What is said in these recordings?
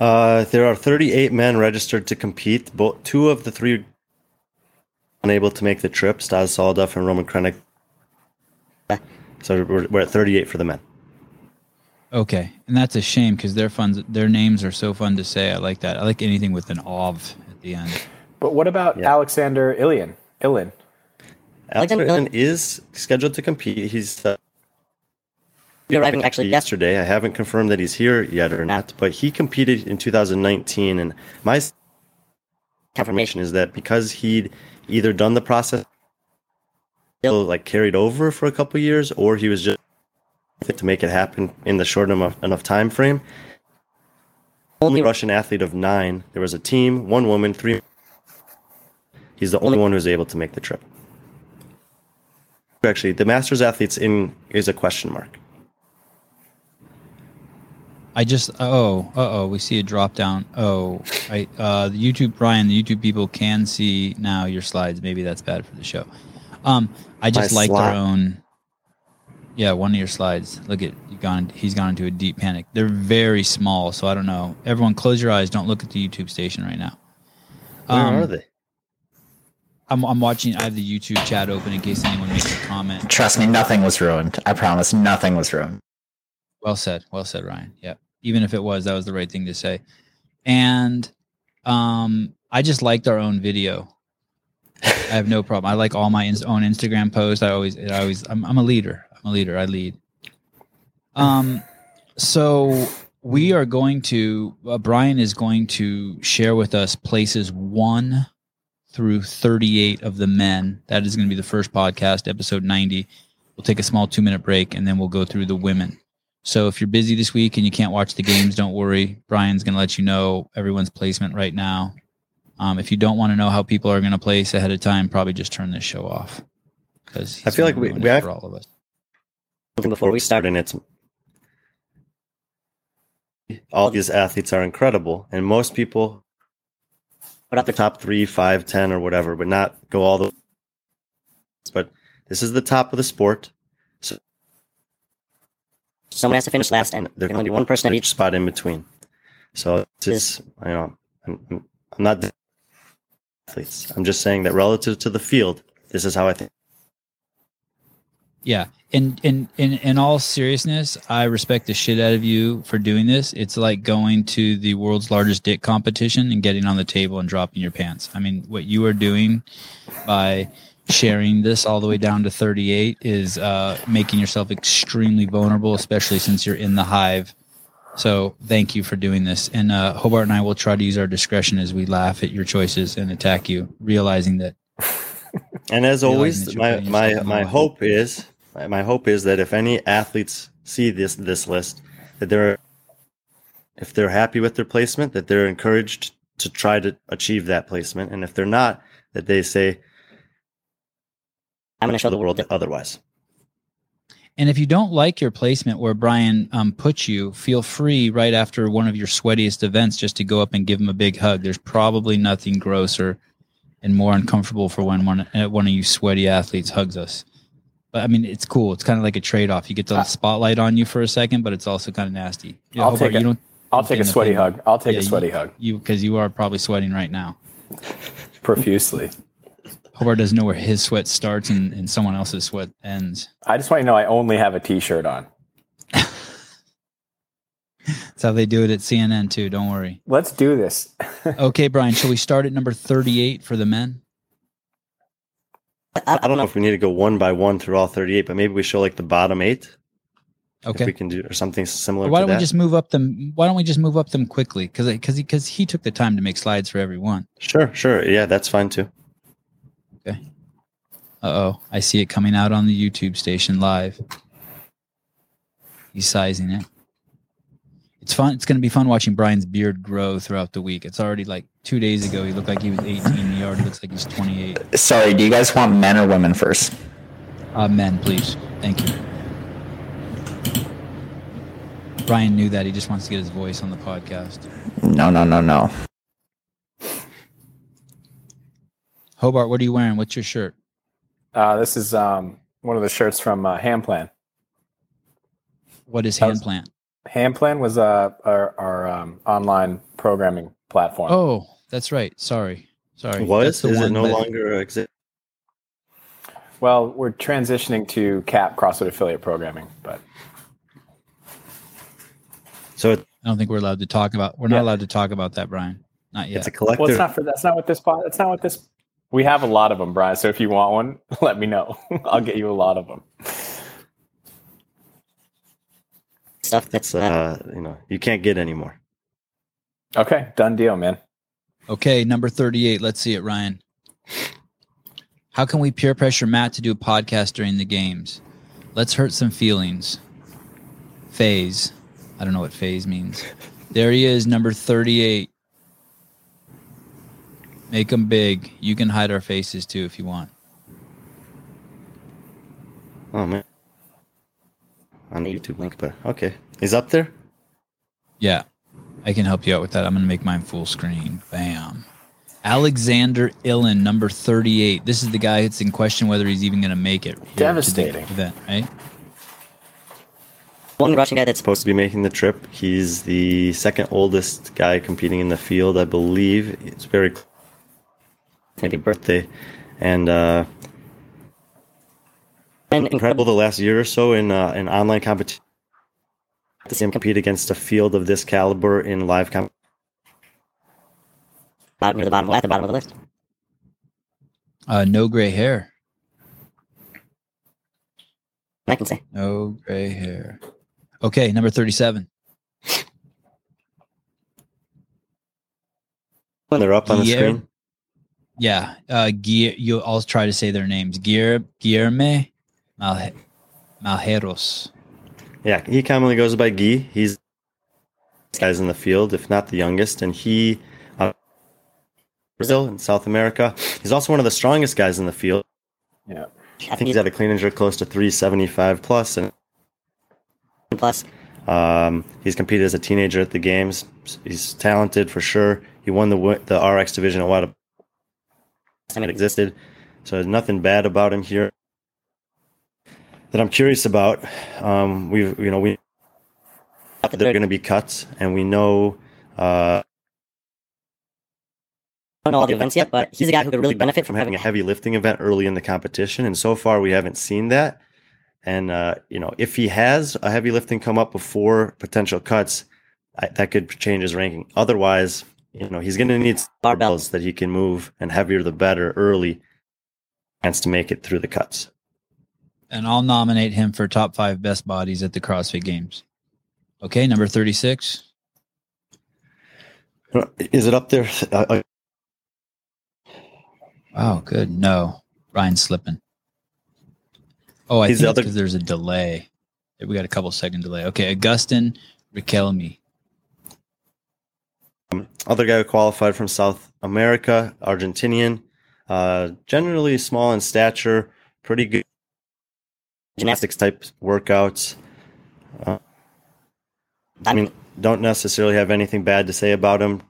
Uh, there are 38 men registered to compete. Both two of the three unable to make the trip. Stas Saldaf and Roman Krenek. So we're, we're at 38 for the men. Okay, and that's a shame because their fun, their names are so fun to say. I like that. I like anything with an ov at the end. But what about Yeah. Alexander Ilyin? Ilyin. Alexander Ilin is scheduled to compete. He's uh, arriving actually yesterday. I haven't confirmed that he's here yet or not, but he competed in 2019, and my confirmation is that because he'd either done the process, like carried over for a couple years, or he was just to make it happen in the short enough, enough time frame. Only Russian athlete of nine. There was a team, one woman, three. He's the only one who's able to make the trip. Actually, the Masters athletes in is a question mark. I just oh uh oh we see a drop down. Oh, I uh the YouTube Brian, the YouTube people can see now your slides. Maybe that's bad for the show. Um, I just My like slide? their own. Yeah, one of your slides. Look at you gone. He's gone into a deep panic. They're very small, so I don't know. Everyone, close your eyes. Don't look at the YouTube station right now. Where Um, are they? I'm, I'm watching. I have the YouTube chat open in case anyone makes a comment. Trust me, nothing was ruined. I promise, nothing was ruined. Well said. Well said, Ryan. Yeah. Even if it was, that was the right thing to say. And um, I just liked our own video. I have no problem. I like all my ins- own Instagram posts. I always, I always, I'm, I'm a leader. I'm a leader. I lead. Um, so we are going to, uh, Brian is going to share with us places one through 38 of the men. That is going to be the first podcast, episode 90. We'll take a small two minute break and then we'll go through the women. So if you're busy this week and you can't watch the games, don't worry. Brian's going to let you know everyone's placement right now. Um, if you don't want to know how people are going to place ahead of time, probably just turn this show off. Because I feel like we- we have- for all of us. Before we start, and it's all these athletes are incredible, and most people put up the top three, five, ten, or whatever, but not go all the. But this is the top of the sport. So Someone has to finish last, and there can only be one person at each. spot in between. So it's, it's you know, I'm, I'm I'm not athletes. I'm just saying that relative to the field, this is how I think. Yeah. In, in in in all seriousness, I respect the shit out of you for doing this. It's like going to the world's largest dick competition and getting on the table and dropping your pants. I mean, what you are doing by sharing this all the way down to 38 is uh, making yourself extremely vulnerable, especially since you're in the hive. So thank you for doing this. And uh, Hobart and I will try to use our discretion as we laugh at your choices and attack you, realizing that And as always, my my my hope is my hope is that if any athletes see this this list, that they're if they're happy with their placement, that they're encouraged to try to achieve that placement, and if they're not, that they say, I'm going to show the world that otherwise. And if you don't like your placement where Brian um, puts you, feel free right after one of your sweatiest events just to go up and give him a big hug. There's probably nothing grosser and more uncomfortable for when one uh, one of you sweaty athletes hugs us. But I mean, it's cool. It's kind of like a trade off. You get the spotlight on you for a second, but it's also kind of nasty. Yeah, I'll take a- you don't. I'll take a sweaty thing. hug. I'll take a sweaty you, hug You because you are probably sweating right now. profusely. Hobart doesn't know where his sweat starts and, and someone else's sweat ends. I just want you to know I only have a t-shirt on. That's how they do it at CNN too. Don't worry. Let's do this. Okay, Brian. Shall we start at number thirty-eight for the men? I, I don't know if we need to go one by one through all 38, but maybe we show like the bottom eight. Okay. If we can do or something similar. why to don't we just move up them? Why don't we just move up them quickly? Because because he because he took the time to make slides for everyone. Sure, sure. Yeah, that's fine too. Uh oh, I see it coming out on the YouTube station live. He's sizing it. It's fun. It's going to be fun watching Brian's beard grow throughout the week. It's already like two days ago. He looked like he was 18. He already looks like he's 28. Sorry, do you guys want men or women first? Uh, men, please. Thank you. Brian knew that. He just wants to get his voice on the podcast. No, no, no, no. Hobart, what are you wearing? What's your shirt? Uh, this is um, one of the shirts from uh, Ham Plan. What is That hand was- plant? Handplan was uh, our, our um, online programming platform. Oh, that's right. Sorry. Sorry. Was is it no that- longer exist? Well, we're transitioning to CAP CrossFit affiliate programming, but So it, I don't think we're allowed to talk about. We're Yeah. not allowed to talk about that, Brian. Not yet. it's a collective. well, it's not for that's not what this pod. That's not what this. We have a lot of them, Brian. So if you want one, let me know. I'll get you a lot of them. Stuff that's uh, you know, you can't get anymore. Okay, done deal, man. Okay, number 38. Let's see it, Ryan. How can we peer pressure Matt to do a podcast during the games? Let's hurt some feelings. Phase. I don't know what phase means. There he is, number 38. Make them big. You can hide our faces too if you want. Oh man, on the YouTube link, but okay, is up there. Yeah, I can help you out with that. I'm going to make mine full screen. Bam. Alexander Ilin, number 38. This is the guy that's in question whether he's even going to make it. here to the Devastating. Event, right? one Russian guy that's Supposed to be making the trip. He's the second oldest guy competing in the field, I believe. It's very close maybe birthday, and uh, been incredible the last year or so in uh, in online competition. To compete against a field of this caliber in live comp. bottom the bottom at the bottom of the list. Uh, no gray hair. I can say. No gray hair. Okay, number 37. When they're up on the screen. Yeah, uh, Guy- you. I'll try to say their names. Guillermo Guilherme Malheiros. Yeah, he commonly goes by Guy. He's guys in the field, if not the youngest, and he uh, Brazil in South America. He's also one of the strongest guys in the field. Yeah. I think he's at a clean and jerk close to 375 plus, and Plus, um, he's competed as a teenager at the games. He's talented for sure. He won the the RX division a while I it existed, so there's nothing bad about him here. That I'm curious about. Um, we you know we up the they're going to be cuts, and we know uh, I don't know all the events yet, but he's a guy who could really benefit from having a heavy lifting event early in the competition, and so far we haven't seen that. And uh, you know, if he has a heavy lifting come up before potential cuts, I, that could change his ranking. Otherwise, you know, he's going to need barbells that he can move, and heavier the better early, chance to make it through the cuts. And I'll nominate him for top five best bodies at the CrossFit Games. Okay, number 36. Is it up there? Uh, uh, Oh, good. No, Ryan's slipping. Oh, I He's think the other- there's a delay. We got a couple second delay. Okay, Agustin Richelme. Other guy who qualified from South America, Argentinian, uh, generally small in stature, pretty good gymnastics type workouts. Uh, I mean, don't necessarily have anything bad to say about him.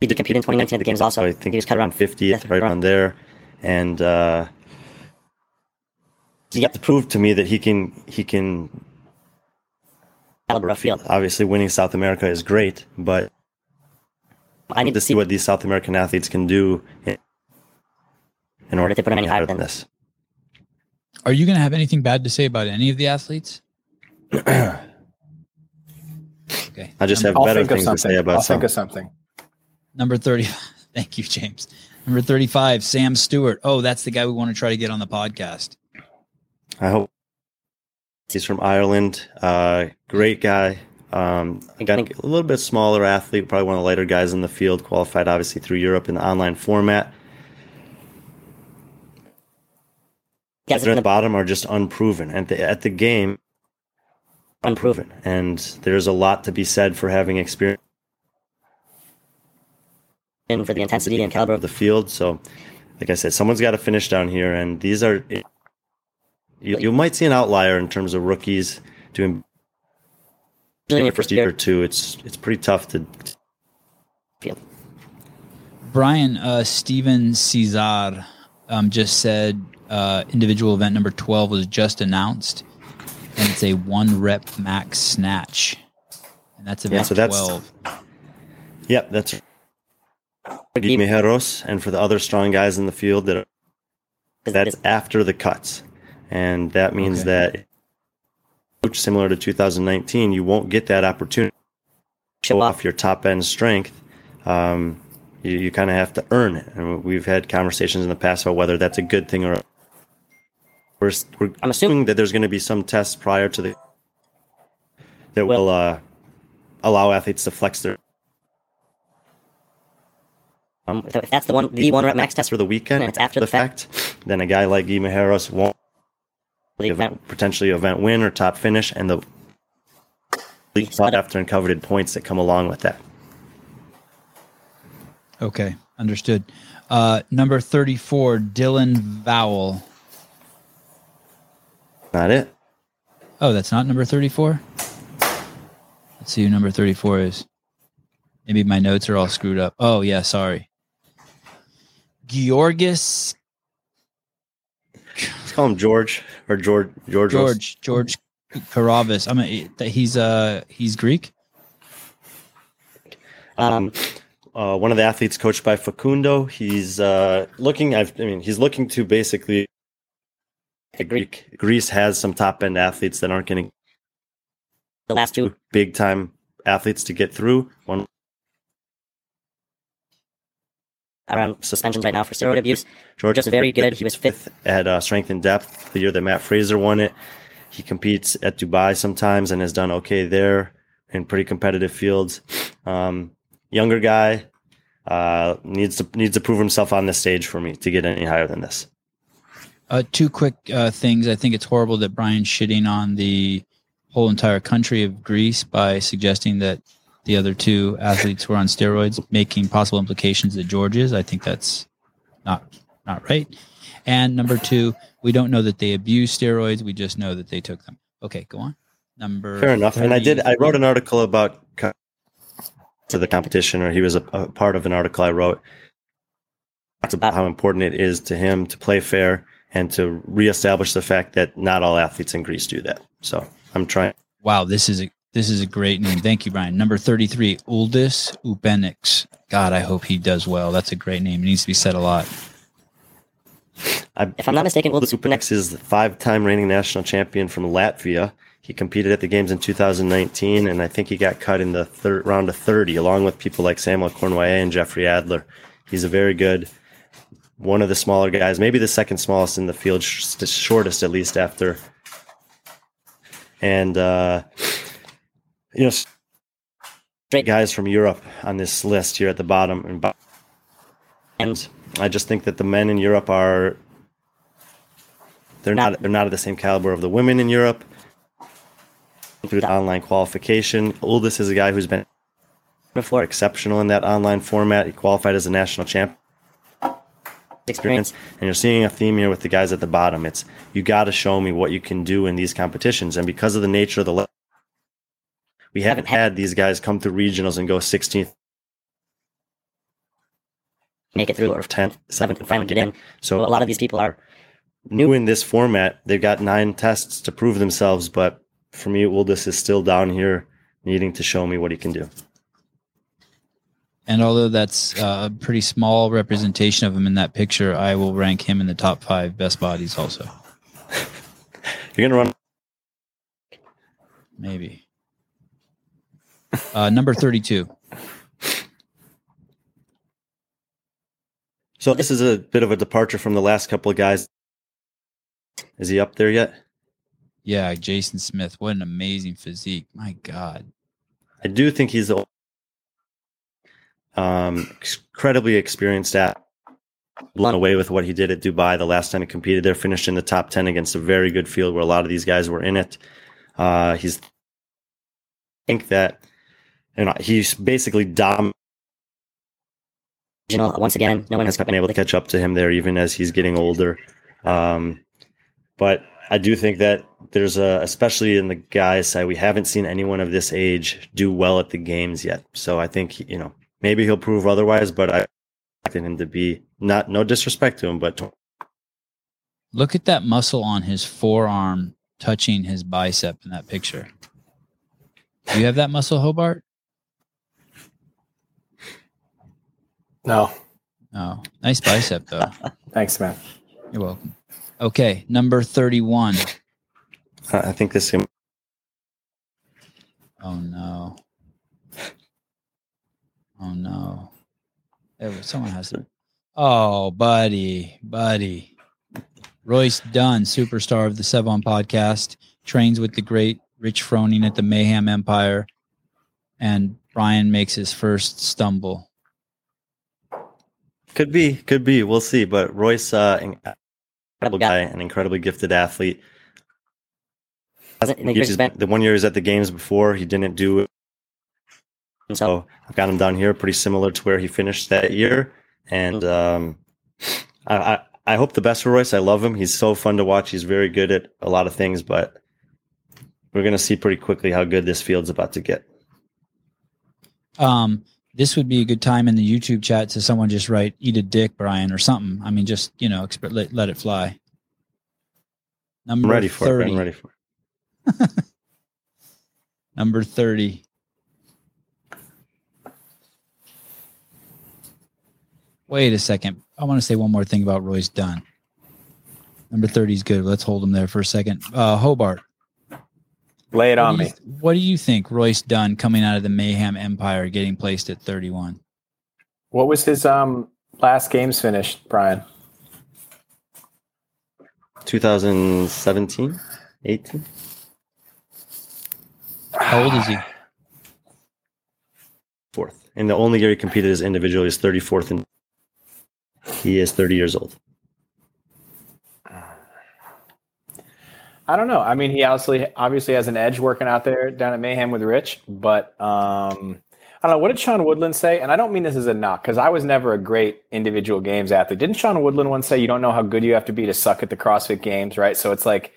He did compete in 2019 at the games also. I think he was cut around 50th, right around there, and uh, he got to prove to me that he can he can. Caliber of field. Obviously, winning South America is great, but I need to see what these South American athletes can do in, in order to put him any higher than than this. Are you going to have anything bad to say about any of the athletes? okay. I just have I'll better things to say about I'll some. think of something. Number 30. Thank you, James. Number 35, Sam Stewart. Oh, that's the guy we want to try to get on the podcast. I hope he's from Ireland. Uh, great guy. Um, got a little bit smaller athlete, probably one of the lighter guys in the field. Qualified obviously through Europe in the online format. Guys at the bottom are just unproven, and the, at the game, unproven. And there's a lot to be said for having experience And for the intensity and caliber of the the field. So, like I said, someone's got to finish down here, and these are. You, you might see an outlier in terms of rookies doing usually in your first year or two. It's it's pretty tough to field. Brian, uh, Steven Cesar um, just said uh, individual event number 12 was just announced. and it's a one rep max snatch, and that's event so that's- twelve. Yep, that's Guimejeros, and for the other strong guys in the field that are, that's after the cuts, and that means Okay. that which similar to 2019, you won't get that opportunity to show off your top end strength. Um, you, you kind of have to earn it, and we've had conversations in the past about whether that's a good thing or. We're, we're I'm assuming- that there's going to be some tests prior to the that will uh, allow athletes to flex their um, so if that's the one, the one rep max test for the weekend And it's after the fact, then a guy like Guy Malheiros won't for the event. potentially event win or top finish, and the sought after and coveted points that come along with that. Okay, understood. Uh, number thirty-four, Dylan Vowell. Not it. Oh, that's not number 34? Let's see who number 34 is. Maybe my notes are all screwed up. Oh, yeah, sorry. Georgios Let's call him George or George George. George George Karavis. I mean he's uh he's Greek. Um, uh, one of the athletes coached by Facundo. He's uh, looking. I've, I mean, he's looking to basically. Greek Greece has some top end athletes that aren't getting The last two, big time athletes to get through. One around suspensions right now for steroid abuse. George Just very good. He was fifth. fifth at uh, strength in depth the year that Matt Fraser won it. He competes at Dubai sometimes and has done okay there in pretty competitive fields. Um, younger guy uh, needs to needs to prove himself on the stage for me to get any higher than this. Uh, two quick uh, things. I think it's horrible that Brian's shitting on the whole entire country of Greece by suggesting that the other two athletes were on steroids, making possible implications that George is. I think that's not not right. And number two, we don't know that they abuse steroids. We just know that they took them. Okay, go on. Number Fair enough. And I did. I wrote an article about to the competition, or he was a, a part of an article I wrote. It's about how important it is to him to play fair and to reestablish the fact that not all athletes in Greece do that. So I'm trying. Wow, this is a this is a great name. Thank you, Brian. Number thirty-three, Uldis Upenieks. God, I hope he does well. That's a great name. It needs to be said a lot. If I'm not mistaken, Uldis Upenieks is the five-time reigning national champion from Latvia. He competed at the games in 2019, and I think he got cut in the third round of 30, along with people like Samuel Kwant and Jeffrey Adler. He's a very good, one of the smaller guys, maybe the second smallest in the field, sh- shortest at least after. And uh, you know, great guys from Europe on this list here at the bottom, and and I just think that the men in Europe are they're not they're not at the same caliber of the women in Europe. Through the online qualification, Uldis is a guy who's been before exceptional in that online format. He qualified as a national champ experience. and you're seeing a theme here with the guys at the bottom. It's you got to show me what you can do in these competitions, and because of the nature of the, we haven't had these guys come through regionals and go 16th, Make it through or 10th, 7th 7th, and finally get in. So So a lot of these people are new in this format. They've got nine tests to prove themselves, but for me, Uldis is still down here needing to show me what he can do. And although that's uh, a pretty small representation of him in that picture, I will rank him in the top five best bodies. Also, You're gonna run. maybe. Uh, number thirty-two. So this is a bit of a departure from the last couple of guys. Is he up there yet? Yeah, Jason Smith. What an amazing physique! My God. I do think he's the um, incredibly experienced at blown away with what he did at Dubai the last time he competed there. Finished in the top ten against a very good field where a lot of these guys were in it. Uh, he's I think that you know he's basically dom regional once again. No one has been able to catch up to him there even as he's getting older. Um, but I do think that there's a, especially in the guys side, we haven't seen anyone of this age do well at the games yet. So I think, you know, maybe he'll prove otherwise, but I expect him to be not, no disrespect to him, but Look at that muscle on his forearm touching his bicep in that picture. Do you have that muscle, Hobart? No, Oh, nice bicep though. thanks, man. You're welcome. Okay, number 31. I I think this is Oh no. Oh no. There was someone has to. Oh, buddy, buddy. Royce Dunne, superstar of the Sevan podcast, trains with the great Rich Froning at the Mayhem Empire, and Brian makes his first stumble. Could be, could be. We'll see. But Royce, uh, incredible guy, an incredibly gifted athlete. Doesn't make He your just- the one year he was at the games before, he didn't do it. So I've got him down here, pretty similar to where he finished that year. And um, I, I, I hope the best for Royce. I love him. He's so fun to watch. He's very good at a lot of things, but we're going to see pretty quickly how good this field's about to get. Um, this would be a good time in the YouTube chat to someone just write "eat a dick, Brian" or something. I mean, just you know, exp- let, let it fly. Number I'm ready for 30. it. I'm ready for it. Number 30. Wait a second. I want to say one more thing about Roy's Dunne. Number 30 is good. Let's hold him there for a second. Uh, Hobart. Lay it what on me. you- what do you think, Royce Dunne coming out of the Mayhem Empire getting placed at 31? What was his um last games finished, Brian? 2017, 18. How old is he? Fourth. And the only year he competed as individual is 34th, and he is 30 years old. I don't know. I mean, he obviously obviously has an edge working out there down at Mayhem with Rich, but um, I don't know. What did Sean Woodland say? And I don't mean this as a knock because I was never a great individual games athlete. Didn't Sean Woodland once say you don't know how good you have to be to suck at the CrossFit Games, right? So it's like,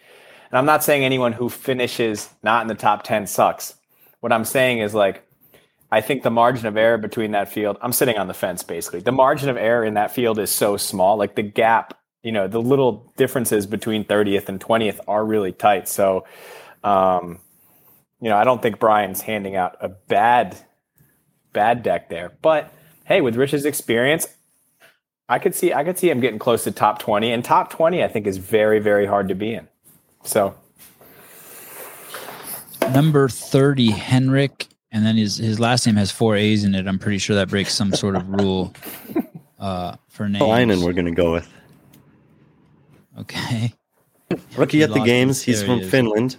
and I'm not saying anyone who finishes not in the top ten sucks. What I'm saying is like, I think the margin of error between that field. I'm sitting on the fence basically. The margin of error in that field is so small. Like the gap you know the little differences between 30th and 20th are really tight so um you know i don't think brian's handing out a bad bad deck there but hey with rich's experience i could see i could see him getting close to top 20 and top 20 i think is very very hard to be in so Number 30, Henrik. And then his, his last name has four A's in it. I'm pretty sure that breaks some sort of rule uh, for names. Leinen, we're going to go with. Okay. Rookie He at the games. He's There he from is. Finland.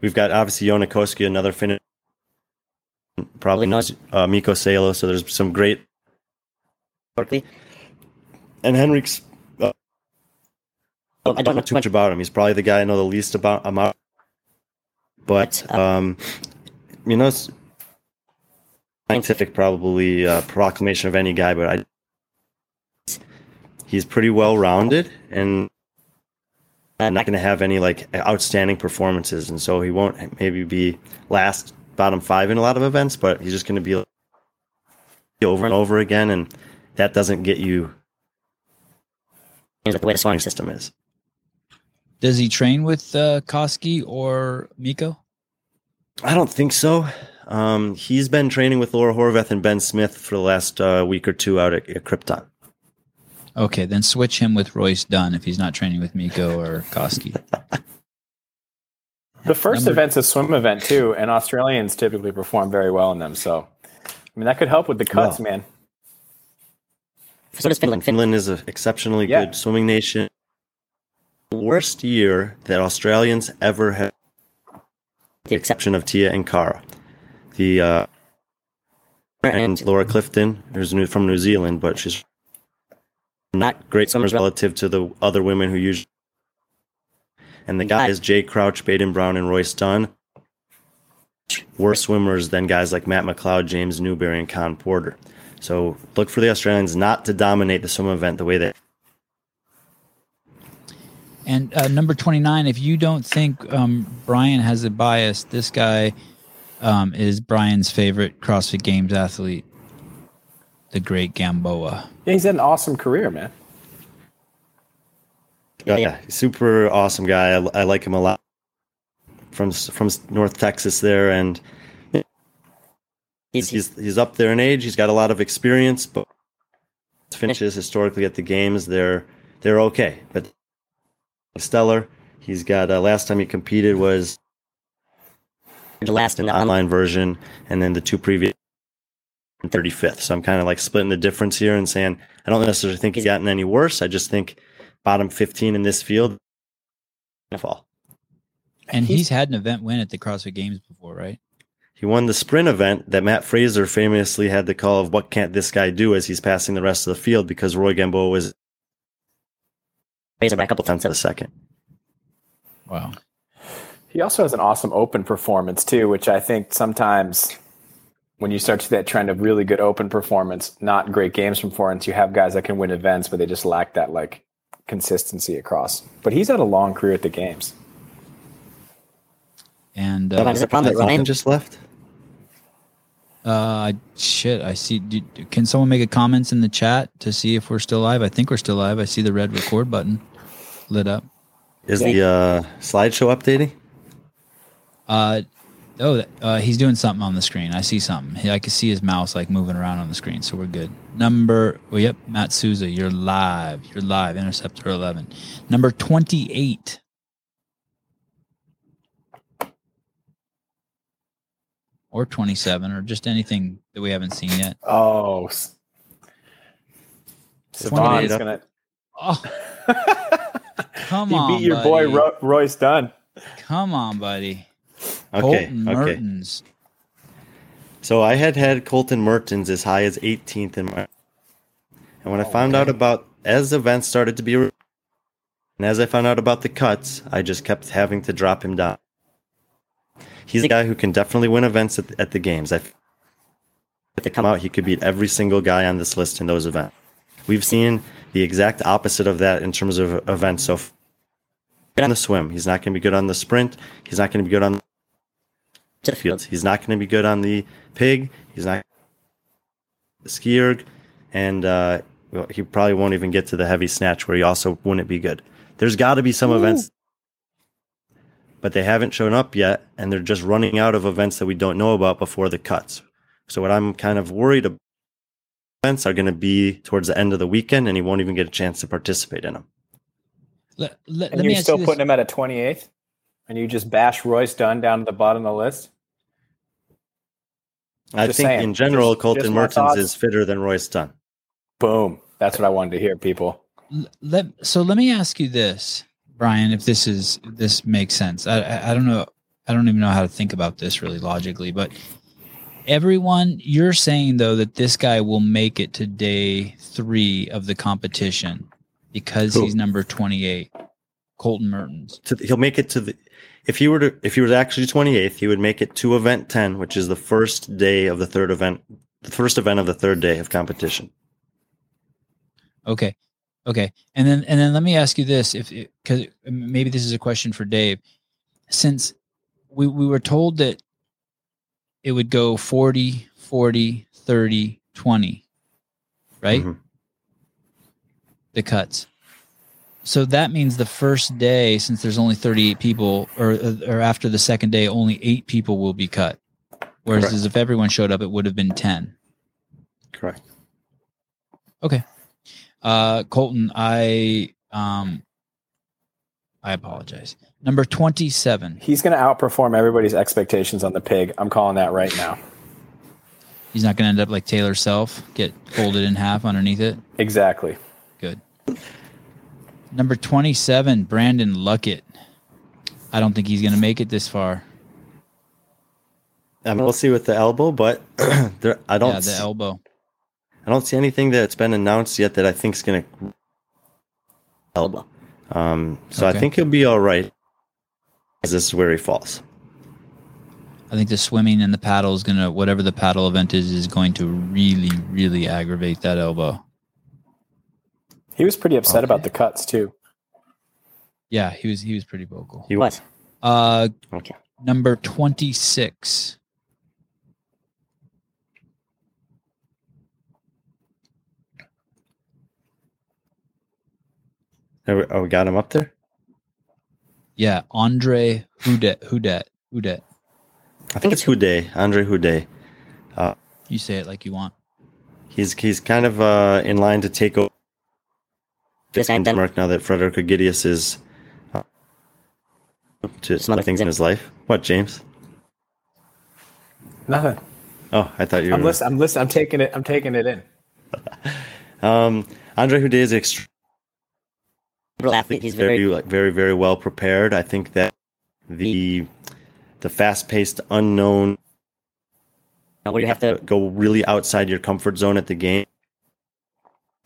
We've got obviously Jonne Koski, another Finnish. Probably not uh, Mikko Salo. So there's some great. And Henrik's. Uh, I don't know too much about him. He's probably the guy I know the least about. about. But um, you know, scientific probably uh, proclamation of any guy, but I. He's pretty well rounded and not going to have any like outstanding performances, and so he won't maybe be last bottom five in a lot of events, but he's just going to be over and over again, and that doesn't get you the way the scoring system is. Does he train with uh, Koski or Mikko? I don't think so. Um, he's been training with Laura Horvath and Ben Smith for the last uh, week or two out at, at Krypton. Okay, then switch him with Royce Dunne if he's not training with Mikko or Koski. the first Number- event's a swim event too and australians typically perform very well in them so i mean that could help with the cuts Well. man So does Finland. Finland is an exceptionally Yeah. good swimming nation. Worst year that Australians ever had, the exception exception of Tia and Kara. The uh, and Laura Clifton, who's new from New Zealand, but she's not great swimmers relative to the other women who usually. And the guys, Jay Crouch, Baden Brown, and Royce Dunne, worse swimmers than guys like Matt McLeod, James Newbury, and Khan Porter. So look for the Australians not to dominate the swim event the way they. And uh, number 29, if you don't think um, Brian has a bias, this guy um, is Brian's favorite CrossFit Games athlete, the great Gamboa. yeah he's had an awesome career man Yeah, yeah, super awesome guy. I, I like him a lot. From from North Texas there, and He's, he's he's up there in age. He's got a lot of experience, but his finishes historically at the games they're they're okay, but stellar. He's got uh, last time he competed was the last in the online version, and then the two previous 35th. So I'm kind of like splitting the difference here and saying I don't necessarily think he's gotten any worse. I just think bottom 15 in this field fall. And He's- he's had an event win at the CrossFit Games before, right? He won the sprint event that Matt Fraser famously had the call of what can't this guy do as he's passing the rest of the field because Roy Gamboa was Razor by a couple tenth of a second. Wow. He also has an awesome open performance too, which I think sometimes when you start to see that trend of really good open performance, not great games from performance, you have guys that can win events, but they just lack that like consistency across. But he's had a long career at the games. And Sometimes uh, the problem with Ryan Ryan, just left. uh, shit, I see. do- Can someone make a comments in the chat to see if we're still live? I think we're still live. I see the red record button lit up. Is the uh, slideshow updating? Uh, oh, uh, he's doing something on the screen. I see something. I can see his mouse like moving around on the screen, so we're good. Number, oh, yep, Matt Souza, you're live. You're live. Interceptor 11. Number 28. Or 27, or just anything that we haven't seen yet. Oh, S- Savon's 28 gonna. Oh, come he on. beat your boy. Ro- Royce Dunne. Come on, buddy. Okay, Colten okay. Mertens. So I had had Colten Mertens as high as 18th in my. And when I found out about as events started to be, and as I found out about the cuts, I just kept having to drop him down. He's a guy who can definitely win events at, at the games. I, if they come out, he could beat every single guy on this list in those events. We've seen the exact opposite of that in terms of events. So, f- on the swim, he's not going to be good on the sprint. He's not going to be good on the fields. He's not going to be good on the pig. He's not the ski erg, and uh, well, he probably won't even get to the heavy snatch where he also wouldn't be good. There's got to be some events, but they haven't shown up yet, and they're just running out of events that we don't know about before the cuts. So what I'm kind of worried about events are going to be towards the end of the weekend, and he won't even get a chance to participate in them. Let, let, And let me you're ask still you this. putting him at a 28th? And you just bash Royce Dunne down to the bottom of the list? I think saying. in general, Just- Colten just Mertens thoughts. is fitter than Royce Dunne. Boom. That's what I wanted to hear, people. Let so let me ask you this brian if this is this makes sense I, I i don't know i don't even know how to think about this really logically but everyone you're saying though that this guy will make it to day three of the competition because Who? he's number 28 colten mertens to the, he'll make it to the if he were to if he was actually 28th he would make it to event 10 which is the first day of the third event the first event of the third day of competition Okay. Okay. And then and then let me ask you this if cuz maybe this is a question for Dave. Since we we were told that it would go 40 40 30 20 right? Mhm. The cuts. So that means the first day since there's only 38 people or or after the second day only 8 people will be cut. Whereas Correct. if everyone showed up it would have been 10. correct Okay. Uh, Colten, I um, I apologize. Number twenty-seven. He's going to outperform everybody's expectations on the pig. I'm calling that right now. He's not going to end up like Taylor Self, get folded in half underneath it. Exactly. Good. Number twenty-seven, Brandon Luckett. I don't think he's going to make it this far. I mean, we'll see with the elbow but there i don't yeah, the s- elbow. i don't see anything that's been announced yet that i think is going to elbow um so Okay. i think he'll be all right this is where he falls I think the swimming and the paddle is going to whatever the paddle event is is going to really, really aggravate that elbow. He was pretty upset Okay. about the cuts, too. Yeah, he was he was pretty vocal. he was. Uh, okay number twenty-six. Oh, we got him up there. Yeah, Andre Houdet. Houdet. Houdet. I think it's Houdet, Andre Houdet. You say it like you want. He's he's kind of uh, in line to take over This and then Denmark now that Frederik Aegidius is uh, to some other things in his life. What, James? Nothing. Oh, I thought you were. I'm listening. I'm listening. I'm taking it. I'm taking it in. Um, Andre Houdet is extremely real athlete. He's very very like very very well prepared. I think that the the fast paced unknown where you have to go really outside your comfort zone at the game,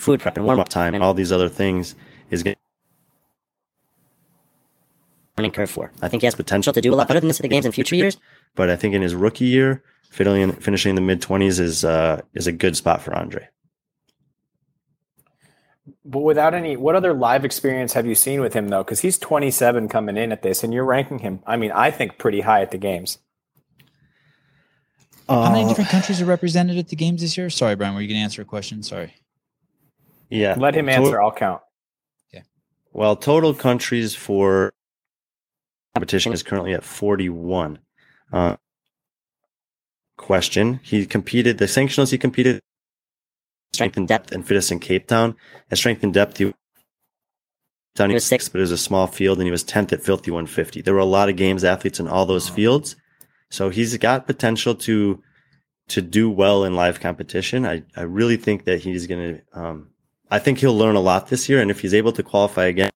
food prep and warm warm up time, and all these other things is going learning curve for. I think he has potential to do a lot better than this at the games in future years. but I think in his rookie year, finishing finishing in the mid twenties is uh, is a good spot for Andre. But without any, what other live experience have you seen with him though? Because he's 27 coming in at this, and you're ranking him. I mean, I think pretty high at the games. How many Uh, different countries are represented at the games this year? Sorry, Brian, were you going to answer a question? Sorry. Yeah, Let him To- answer. I'll count. Yeah. Well, total countries for competition is currently at 41. Uh, question: He competed the sanctionals. He competed strength in depth and fittest in Cape Town. At strength in depth, he Town he was sixth, but it was a small field, and he was tenth at Filthy 150. There were a lot of games athletes in all those fields, so he's got potential to to do well in live competition. I I really think that he's going to. Um, I think he'll learn a lot this year, and if he's able to qualify again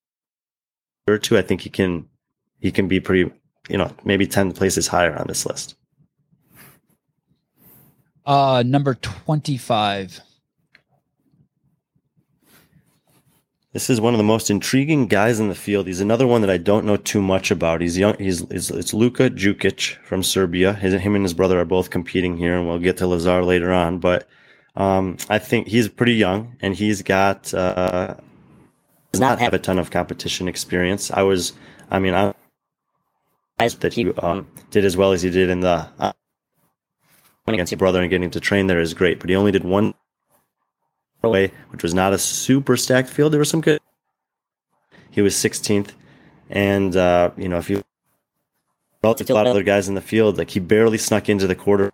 or two, I think he can he can be pretty. You know, maybe ten places higher on this list. Uh, number 25. This is one of the most intriguing guys in the field. He's another one that I don't know too much about. He's young. He's, he's it's Luka Djukic from Serbia. His, him and his brother are both competing here, and we'll get to Lazar later on. But um, I think he's pretty young, and he's got uh, does not have a ton of competition experience. I was, I mean, I that he um, did as well as he did in the uh, against your brother and getting to train there is great. But he only did one away, which was not a super stacked field. There was some good. He was 16th, and uh, you know if you relative to a lot of other guys in the field, like he barely snuck into the quarter,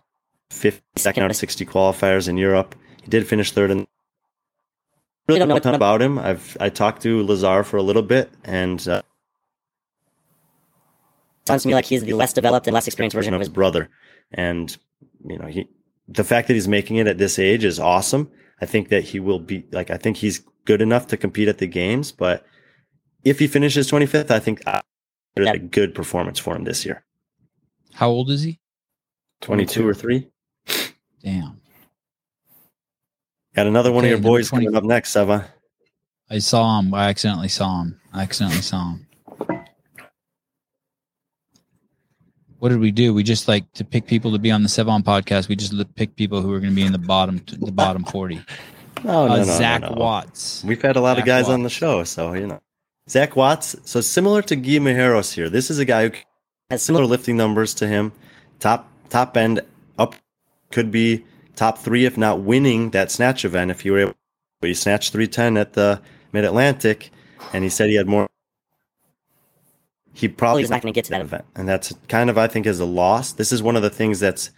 52nd out of 60 qualifiers in Europe. He did finish third, and really don't know a ton about him. I've I talked to Lazar for a little bit, and uh, sounds to me like he's the less developed and less experienced version of his his. brother, and you know he the fact that he's making it at this age is awesome. I think that he will be like I think he's good enough to compete at the games, but if he finishes 25th, I think uh, there's a good performance for him this year. How old is he? 22 or three. Damn. Got another one Okay, of your boys 20 coming up next, Seva. I saw him. I accidentally saw him. I accidentally saw him. What did we do? We just like to pick people to be on the Sevan podcast. We just pick people who are going to be in the bottom, the bottom forty. No, uh, no, no, Zach no, no. Watts. We've had a lot Zach of guys on the show, so you know. Zach Watts. So similar to Guy Malheiros here. This is a guy who has similar lifting numbers to him. Top top end could be top three, if not winning that snatch event. If you were able, he snatched three ten at the Mid Atlantic, and he said he had more. He probably he's not gonna get to that event, and that's kind of I think is a loss. This is one of the things that's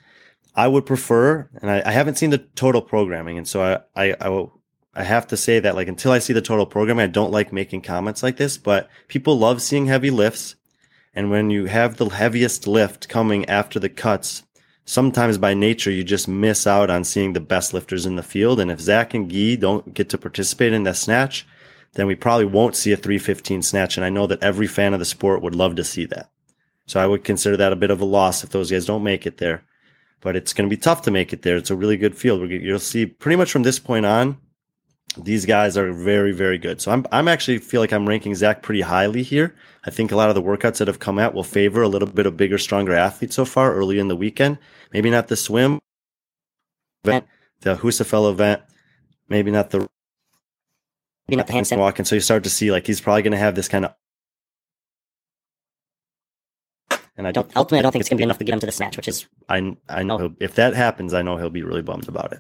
I would prefer, and I, I haven't seen the total programming, and so I I, I will. I have to say that like until I see the total programming, I don't like making comments like this, but people love seeing heavy lifts. And when you have the heaviest lift coming after the cuts, sometimes by nature you just miss out on seeing the best lifters in the field. And if Zach and Guy don't get to participate in that snatch, then we probably won't see a 315 snatch. And I know that every fan of the sport would love to see that. So I would consider that a bit of a loss if those guys don't make it there. But it's going to be tough to make it there. It's a really good field. You'll see pretty much from this point on, these guys are very, very good. So I'm, I'm actually feel like I'm ranking Zach pretty highly here. I think a lot of the workouts that have come out will favor a little bit of bigger, stronger athletes so far early in the weekend. Maybe not the swim event, the Husafel event, maybe not the Maybe not the handstand. walk. And so you start to see like he's probably going to have this kind of. And I don't, Ultimately, I don't think it's gonna be enough to get him to the snatch, which is I, I know he'll, if that happens, I know he'll be really bummed about it.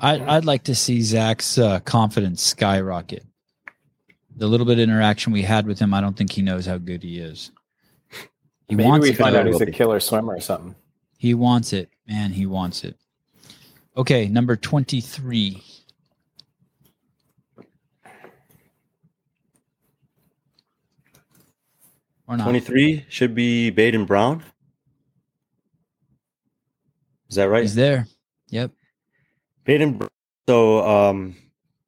I, I'd like to see Zach's uh, confidence skyrocket. the little bit of interaction we had with him, I don't think he knows how good he is. He Maybe wants we find out he's a killer swimmer or something. He wants it, man. He wants it. Okay, number twenty-three. Or not? 23 should be Baden Brown. Is that right? He's there. Yep. Bayden, so um,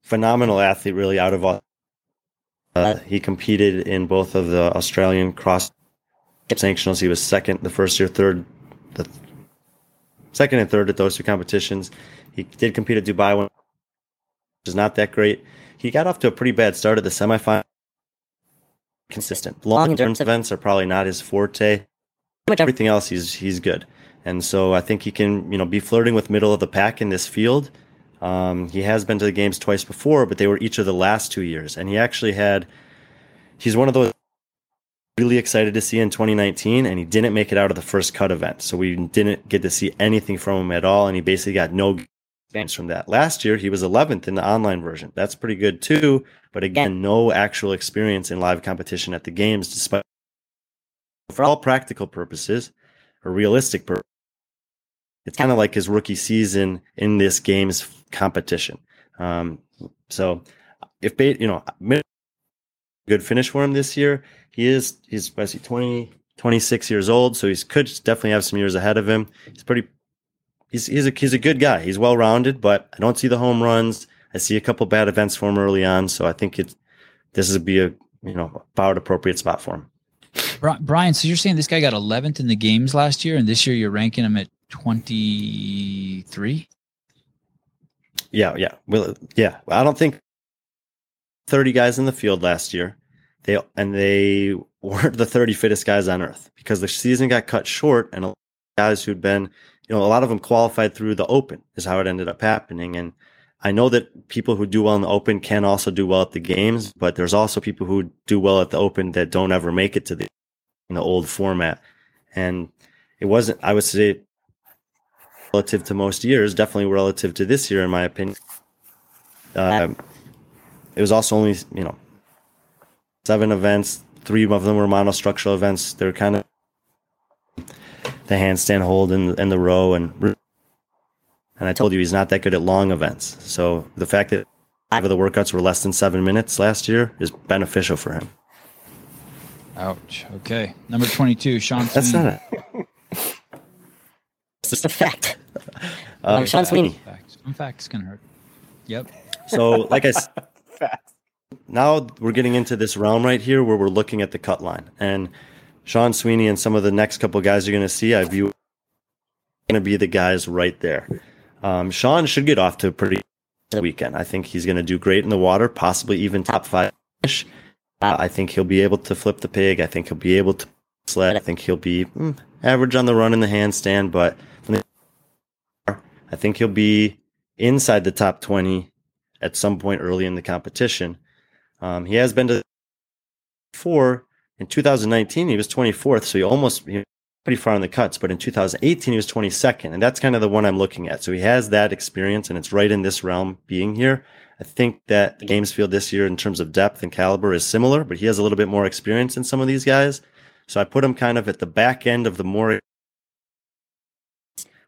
phenomenal athlete, really out of all. Uh, he competed in both of the Australian cross sanctionals. He was second the first year, third, the second and third at those two competitions. He did compete at Dubai, one, which is not that great. He got off to a pretty bad start at the semifinal. Consistent long endurance events are probably not his forte. Everything else, he's he's good, and so I think he can you know be flirting with middle of the pack in this field. Um, he has been to the games twice before, but they were each of the last two years, and he actually had. He's one of those really excited to see in 2019, and he didn't make it out of the first cut event, so we didn't get to see anything from him at all, and he basically got no games from that. Last year, he was 11th in the online version. That's pretty good too, but again, no actual experience in live competition at the games, despite for all practical purposes or realistic purposes. It's kind of like his rookie season in this game's competition. Um, so if you know, good finish for him this year. He is he's basically 20, 26 years old, so he's could definitely have some years ahead of him. He's pretty he's he's a he's a good guy. He's well rounded, but I don't see the home runs. I see a couple bad events for him early on, so I think it this would be a you know about appropriate spot for him. Brian, so you're saying this guy got 11th in the games last year, and this year you're ranking him at 23? Yeah, yeah. Well, yeah. I don't think 30 guys in the field last year. They and they weren't the 30 fittest guys on earth because the season got cut short and guys who'd been, you know, a lot of them qualified through the open is how it ended up happening and I know that people who do well in the open can also do well at the games, but there's also people who do well at the open that don't ever make it to the in the old format. And it wasn't I would say relative to most years, definitely relative to this year, in my opinion. Um, it was also only, you know, seven events. Three of them were monostructural events. They're kind of the handstand hold and, and the row. And, and I told you he's not that good at long events. So the fact that five of the workouts were less than seven minutes last year is beneficial for him. Ouch. Okay. Number 22, Sean That's Sweeney. not it. It's just a fact. Uh, I'm Sean Sweeney. Facts. Some facts can hurt. Yep. So, like I s- Fast. now we're getting into this realm right here where we're looking at the cut line and Sean Sweeney and some of the next couple guys you're going to see, I view going to be the guys right there. Um, Sean should get off to a pretty good weekend. I think he's going to do great in the water, possibly even top five. finish. Uh, I think he'll be able to flip the pig. I think he'll be able to sled. I think he'll be mm, average on the run in the handstand, but from the, I think he'll be inside the top 20 at some point early in the competition. Um, he has been to four in 2019. He was 24th, so he almost he pretty far in the cuts. But in 2018, he was 22nd, and that's kind of the one I'm looking at. So he has that experience, and it's right in this realm being here. I think that the games field this year, in terms of depth and caliber, is similar, but he has a little bit more experience than some of these guys. So I put him kind of at the back end of the more,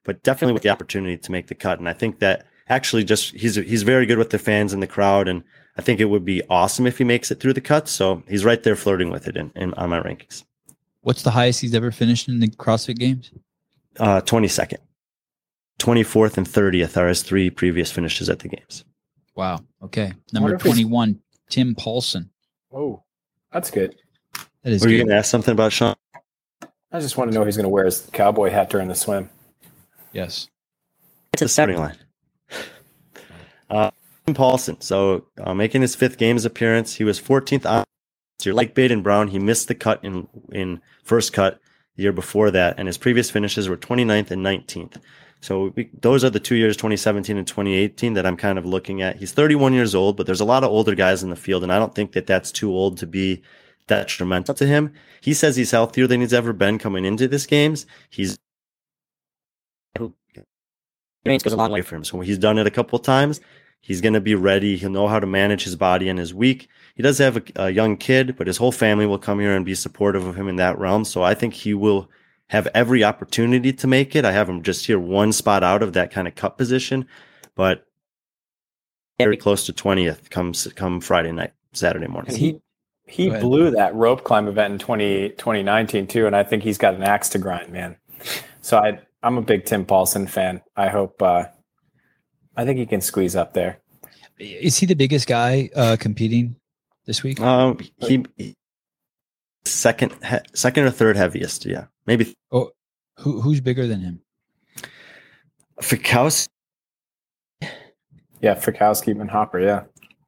but definitely with the opportunity to make the cut. And I think that actually just he's he's very good with the fans and the crowd, and I think it would be awesome if he makes it through the cuts. So he's right there flirting with it in, in on my rankings. What's the highest he's ever finished in the CrossFit games? Uh, 22nd, 24th, and 30th are his three previous finishes at the games. Wow. Okay. Number 21, Tim Paulson. Oh, that's good. That is Were you going to ask something about Sean? I just want to know if he's going to wear his cowboy hat during the swim. Yes. It's the starting line. Uh, Paulson. So uh, making his fifth games appearance, he was 14th on. So you're like Bayden Brown. He missed the cut in in first cut the year before that, and his previous finishes were 29th and 19th. So we, those are the two years, 2017 and 2018, that I'm kind of looking at. He's 31 years old, but there's a lot of older guys in the field, and I don't think that that's too old to be detrimental to him. He says he's healthier than he's ever been coming into this games. He's Experience goes a long way. away from him. So he's done it a couple of times. He's going to be ready. He'll know how to manage his body and his week. He does have a, a young kid, but his whole family will come here and be supportive of him in that realm. So I think he will have every opportunity to make it. I have him just here one spot out of that kind of cup position, but very close to 20th comes come Friday night, Saturday morning. And he he blew that rope climb event in 20, 2019 too, and I think he's got an axe to grind, man. So I I'm a big Tim Paulson fan. I hope uh, I think he can squeeze up there. Is he the biggest guy uh, competing this week? Um, he, he- second, he, second or third heaviest. Yeah, maybe Oh, Who who's bigger than him? Fikowski. Yeah, Fikowski and Hopper. Yeah,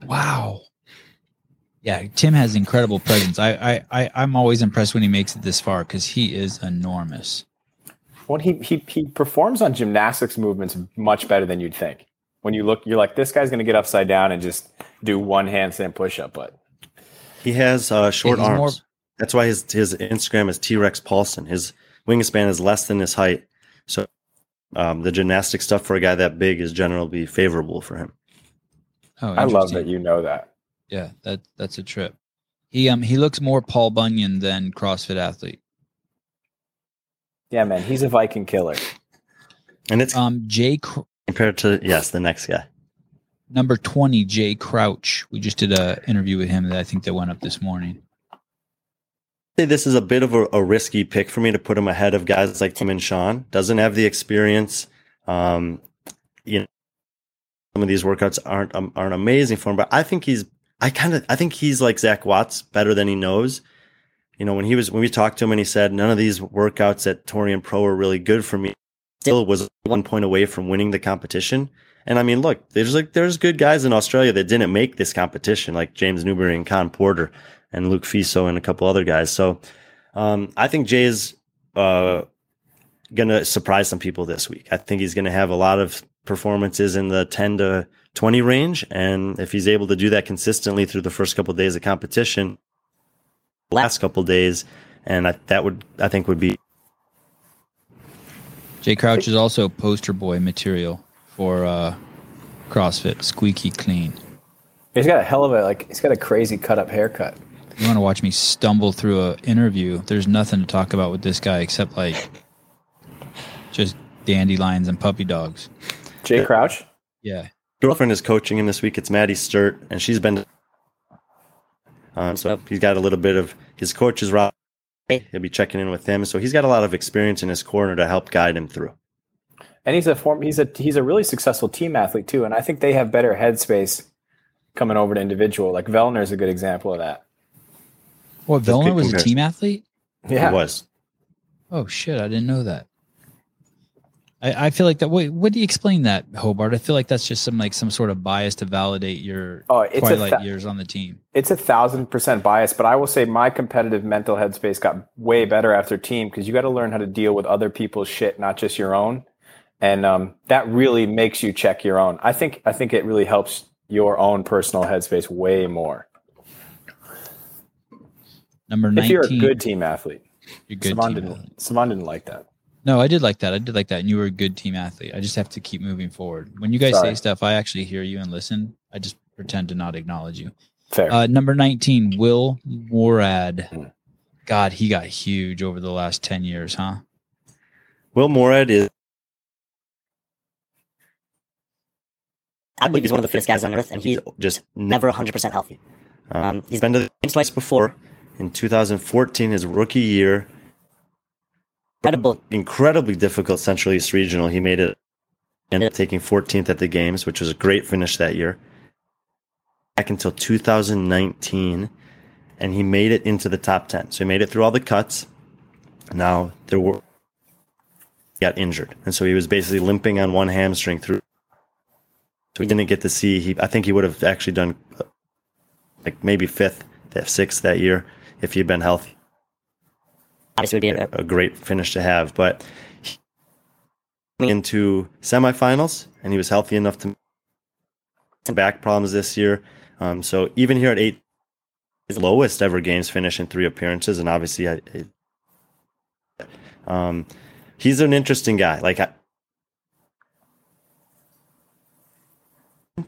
Wow. Yeah, Tim has incredible presence. I I, I I'm always impressed when he makes it this far because he is enormous. Well, he he he performs on gymnastics movements much better than you'd think. When you look, you're like, this guy's going to get upside down and just do one handstand push up. But He has uh, short arms. more- That's why his his Instagram is T Rex Paulson. His wingspan is less than his height, so um, the gymnastic stuff for a guy that big is generally favorable for him. Oh, I love that you know that. Yeah, that that's a trip. He um he looks more Paul Bunyan than CrossFit athlete. Yeah, man, he's a Viking killer. And it's Um, Jay Cr- compared to yes, the next guy. number twenty, Jay Crouch. We just did a interview with him that I think that went up this morning. say this is a bit of a, a risky pick for me to put him ahead of guys like Tim and Sean. Doesn't have the experience. Um, you know, some of these workouts aren't um, aren't amazing for him, but I think he's. I kind of I think he's like Zach Watts, better than he knows. You know, when he was when we talked to him and he said none of these workouts at Torian Pro are really good for me. Still was one point away from winning the competition. And I mean, look, there's like there's good guys in Australia that didn't make this competition, like James Newbury and Khan Porter and Luke Fiso and a couple other guys. So um, I think Jay is uh, going to surprise some people this week. I think he's going to have a lot of performances in the 10 to 20 range. And if he's able to do that consistently through the first couple of days of competition, last couple of days, and I, that would, I think, would be Jay Crouch is also poster boy material for uh, CrossFit, squeaky clean. He's got a hell of a like. He's got a crazy cut up haircut. You want to watch me stumble through a interview? There's nothing to talk about with this guy except like just dandelions and puppy dogs. Jay Crouch. Yeah, girlfriend is coaching him this week. It's Maddie Sturt, and she's been. Um, so he's got a little bit of his coach is Rob. He'll be checking in with him, so he's got a lot of experience in his corner to help guide him through. and he's a form he's a he's a really successful team athlete too and i think they have better headspace coming over to individual like Vellner is a good example of that What That's Vellner was a team athlete? yeah It was. Oh shit, I didn't know that. I, I feel like that. Wait, what do you explain that, Hobart? I feel like that's just some like some sort of bias to validate your Oh, it's twilight fa- years on the team. it's a thousand percent bias but i will say my competitive mental headspace got way better after team because you got to learn how to deal with other people's shit not just your own and um, that really makes you check your own i think i think it really helps your own personal headspace way more Number if you're a good team athlete you're good team didn't, athlete. Sevan didn't like that No, I did like that. I did like that, and you were a good team athlete. I just have to keep moving forward. When you guys Sorry. say stuff, I actually hear you and listen. I just pretend to not acknowledge you. fair Uh, number 19, Will Moorad. Hmm. God, he got huge over the last 10 years, huh? Will Moorad is I believe he's one of the fittest guys on earth, and he's just never 100% healthy. Um, he's been to the games twice before. In 2014, his rookie year, Incredible. incredibly difficult Central East Regional. He made it, ended up taking 14th at the games, which was a great finish that year. Back until 2019, and he made it into the top 10. So he made it through all the cuts. Now there were he got injured, and so he was basically limping on one hamstring through. So he didn't get to see. He I think he would have actually done uh, like maybe fifth, sixth that year if he had been healthy Obviously, would be a, a great finish to have. But into semifinals, and he was healthy enough to some back problems this year. Um, so even here at eight, his lowest ever games finish in three appearances, and obviously, I, I- um, he's an interesting guy. Like I,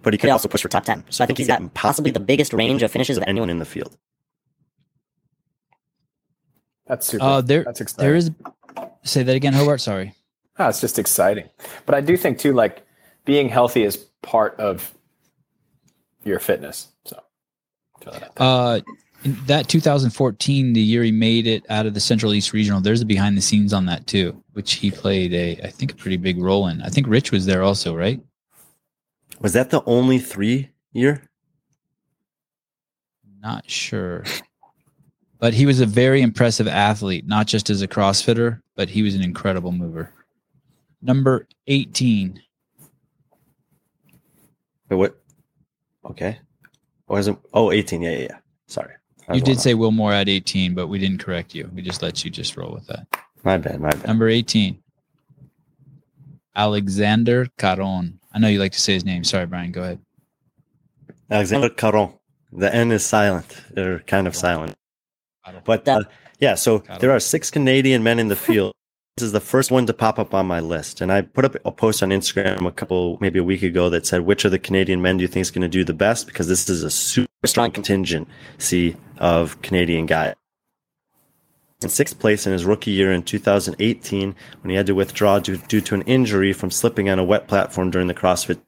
but he Could also push for top 10. So I think he's got possibly the biggest range of finishes of anyone in the field. That's super. Uh, there, that's exciting. there is. Say that again, Hobart. Sorry. Oh, it's just exciting. But I do think too, like being healthy is part of your fitness. So that. Uh, in that 2014, the year he made it out of the Central East Regional, there's a behind the scenes on that too, which he played a, I think, a pretty big role in. I think Rich was there also, right? Was that the only three year? Not sure. But he was a very impressive athlete, not just as a CrossFitter, but he was an incredible mover. Number 18. Wait, what? Okay. Wasn't oh 18, yeah, yeah, yeah. Sorry. You did say Will Moore at 18, but we didn't correct you. We just let you just roll with that. my bad, my bad. Number 18. Alexander Caron. I know you like to say his name. Sorry, Brian. Go ahead. Alexander Caron. The N is silent. They're kind of silent. But uh, yeah, so there are six Canadian men in the field. This is the first one to pop up on my list. And I put up a post on Instagram a couple, maybe a week ago that said, which of the Canadian men do you think is going to do the best? Because this is a super strong contingency of Canadian guys. In sixth place in his rookie year in 2018, when he had to withdraw due, due to an injury from slipping on a wet platform during the CrossFit.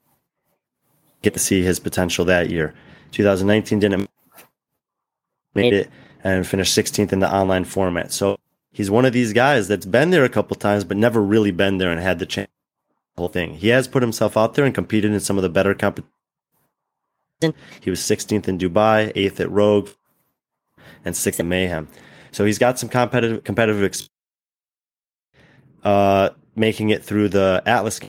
Get to see his potential that year. 2019 didn't made it and finished 16th in the online format. So he's one of these guys that's been there a couple times, but never really been there and had the chance. The whole thing. He has put himself out there and competed in some of the better competition. He was 16th in Dubai, 8th at Rogue, and 6th at Mayhem. So he's got some competitive competitive ex- uh making it through the Atlas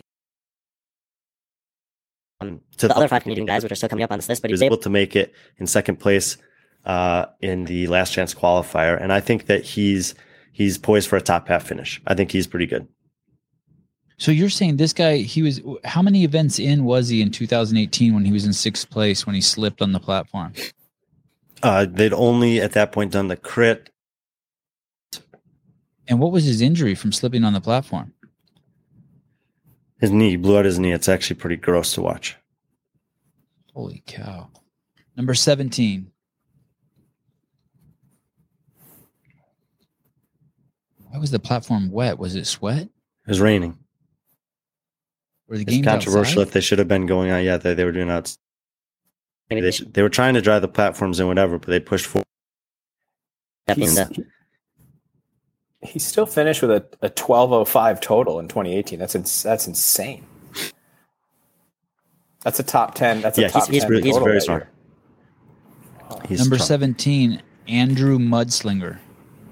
Um, to the other five Canadian guys, which are still coming up on this list, but he was able to make it in second place uh, in the last chance qualifier, and I think that he's he's poised for a top half finish. I think he's pretty good. So you're saying this guy, he was, how many events in was he in 2018 when he was in sixth place when he slipped on the platform? Uh, they'd only at that point done the crit. And what was his injury from slipping on the platform? His knee he blew out his knee. It's actually pretty gross to watch. Holy cow. Number 17. Was the platform wet? Was it sweat? It was raining. Were the It's games controversial outside? if they should have been going on. Yeah, they, they were doing out. They, sh- they were trying to drive the platforms and whatever, but they pushed forward. He's- He still finished with a, a 1205 total in 2018. That's ins- that's insane. That's a top 10. That's a Yeah, top he's, he's, 10 really, he's very that smart. year. He's Number strong. 17, Andrew Mudslinger.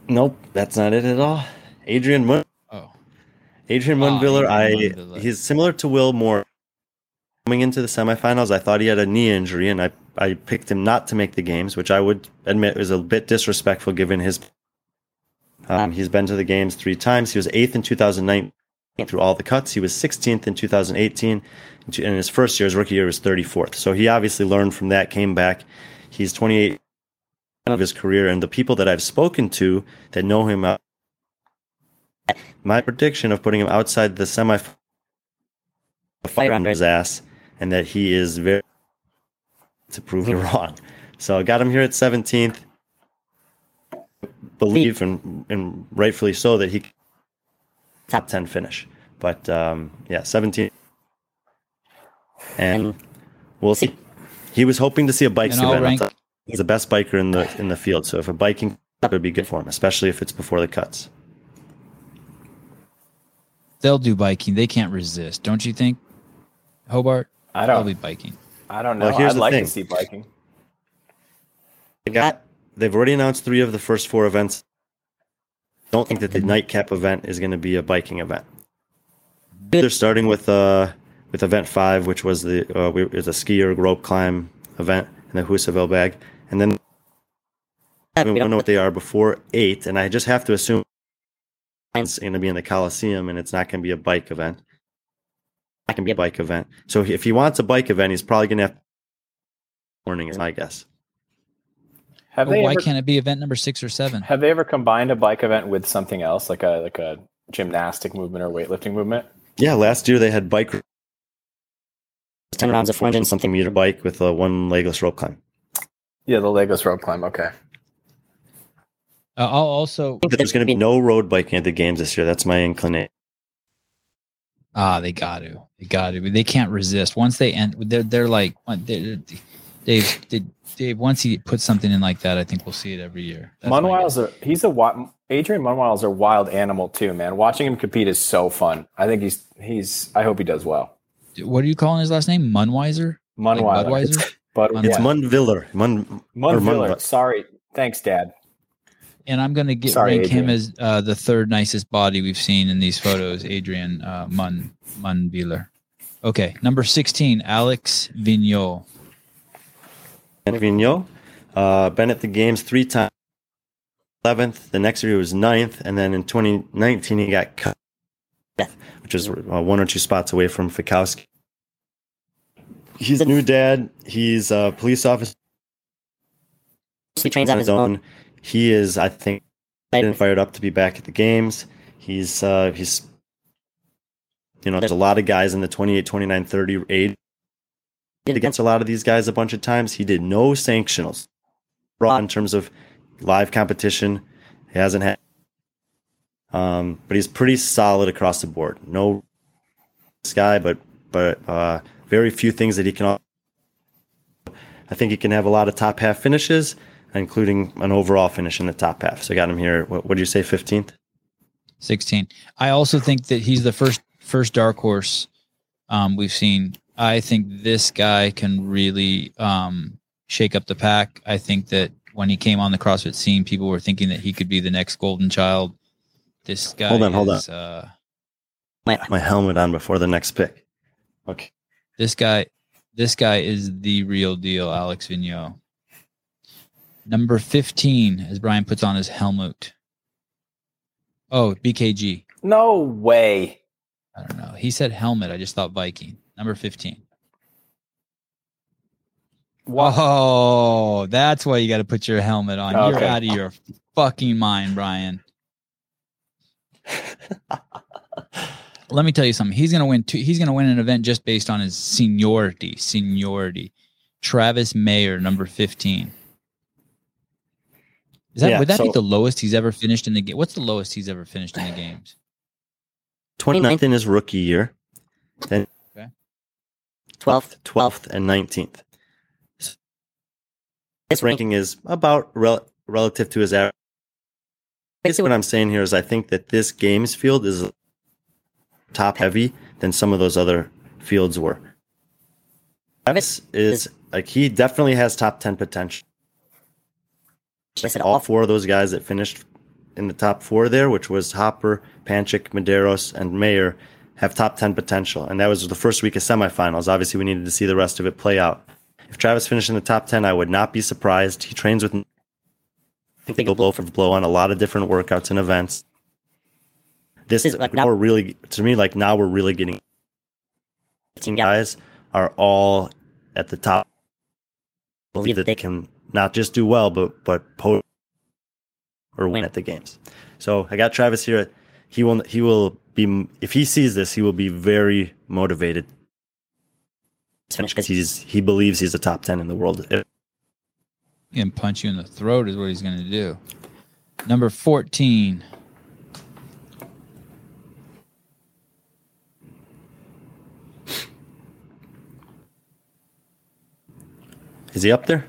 Nope, that's not it at all. Adrian Mun- Oh, Adrian Munviller, I Munviller. he's similar to Will Moore. Coming into the semifinals, I thought he had a knee injury, and I I picked him not to make the games, which I would admit was a bit disrespectful given his. Um, he's been to the games three times. He was eighth in 2009 through all the cuts. He was 16th in 2018. In his first year, his rookie year, was 34th. So he obviously learned from that, came back. He's 28 of his career, and the people that I've spoken to that know him my prediction of putting him outside the semi fire under his ass, and that he is very to prove me wrong. So I got him here at 17th. Believe and and rightfully so that he top 10 finish. But um, yeah, 17. And and we'll see. He was hoping to see a bike event. rank- I'll tell you, He's the best biker in the in the field. So if a biking up would be good for him, especially if it's before the cuts. They'll do biking. They can't resist, don't you think? Hobart? I They'll don't. be biking. I don't know. Well, here's I'd the like thing. to see biking. They got they've already announced three of the first four events. Don't think that the nightcap event is going to be a biking event. They're starting with uh with event five, which was the uh, we- is a skier rope climb event in the Husafell bag, and then we don't know what they are before eight, and I just have to assume it's going to be in the Coliseum, and it's not going to be a bike event. Not going to be a bike event. So if he wants a bike event, he's probably going to have morning, is my guess. Have But they why ever, can't it be event number six or seven? have they ever combined a bike event with something else, like a like a gymnastic movement or weightlifting movement? Yeah, last year they had bike 10 rounds of 400 something. something meter bike with a one legless rope climb. Yeah, the legless rope climb. Okay. Uh, I'll also I think that there's going to be no road biking at the games this year. That's my inclination. ah they got to they got to they can't resist once they end they're they're like they're, Dave Dave Dave once he puts something in like that I think we'll see it every year. That's my Munwild's a he's a wi- Adrian Munwild's a wild animal too, man. Watching him compete is so fun. I think he's he's. I hope he does well. What are you calling his last name? Munweiser? Munwiler. Budweiser? It's, but Mun- It's. Munviller. Mun, or Munviller. Sorry. Thanks, Dad. And I'm gonna get Sorry, rank him as uh, the third nicest body we've seen in these photos. Adrian uh, Mun Munweiler. Okay, number sixteen, Alex Vigneault. Vigneault. Uh, been at the games three times. 11th. The next year he was 9th. And then in 2019, he got cut, which is uh, one or two spots away from Fikowski. He's a new dad. He's a police officer He trains on on his his own. own. He is, I think, fired up to be back at the games. He's, uh, he's, you know, there's a lot of guys in the 28, 29, 30 age. Against a lot of these guys a bunch of times. He did no sanctionals raw in terms of live competition. He hasn't had, um, but he's pretty solid across the board. No guy, but but uh, very few things that he can. I think he can have a lot of top half finishes, including an overall finish in the top half. So I got him here. What do you say, fifteenth? 16. I also think that he's the first first dark horse um, we've seen. I think this guy can really um, shake up the pack. I think that when he came on the CrossFit scene, people were thinking that he could be the next golden child. This guy. Hold on, hold is, Uh, My helmet on before the next pick. Okay. this guy, this guy is the real deal, Alex Vigneault. Number 15, as Brian puts on his helmet. Oh, BKG. No way. I don't know. He said helmet. I just thought Viking. Number 15. Wow. Oh, that's why you got to put your helmet on. You're out of your fucking mind, Brian. Let me tell you something. He's gonna win. Two, he's gonna win an event just based on his seniority. Seniority. Travis Mayer, number fifteen. Is that Yeah, would that be the lowest he's ever finished in the game? What's the lowest he's ever finished in the games? 29th in his rookie year, then 12th. 12th and 19th. His ranking is about rel- relative to his average. Basically, what I'm saying here is I think that this games field is top heavy than some of those other fields were. Travis is like he definitely has top 10 potential. I said All four of those guys that finished in the top four there, which was Hopper, Panchik, Medeiros, and Mayer, have top 10 potential. And that was the first week of semifinals. Obviously, we needed to see the rest of it play out. If Travis finished in the top 10, I would not be surprised. He trains with I think they go blow for blow on a lot of different workouts and events. This Is like now we're really to me like now we're really getting 15 guys. guys are all at the top. Believe that they can not just do well, but but po- or win at the games. So I got Travis here. He will he will be if he sees this, he will be very motivated Finish because because he's he believes he's a top ten in the world. And punch you in the throat is what he's going to do. Number 14. Is he up there?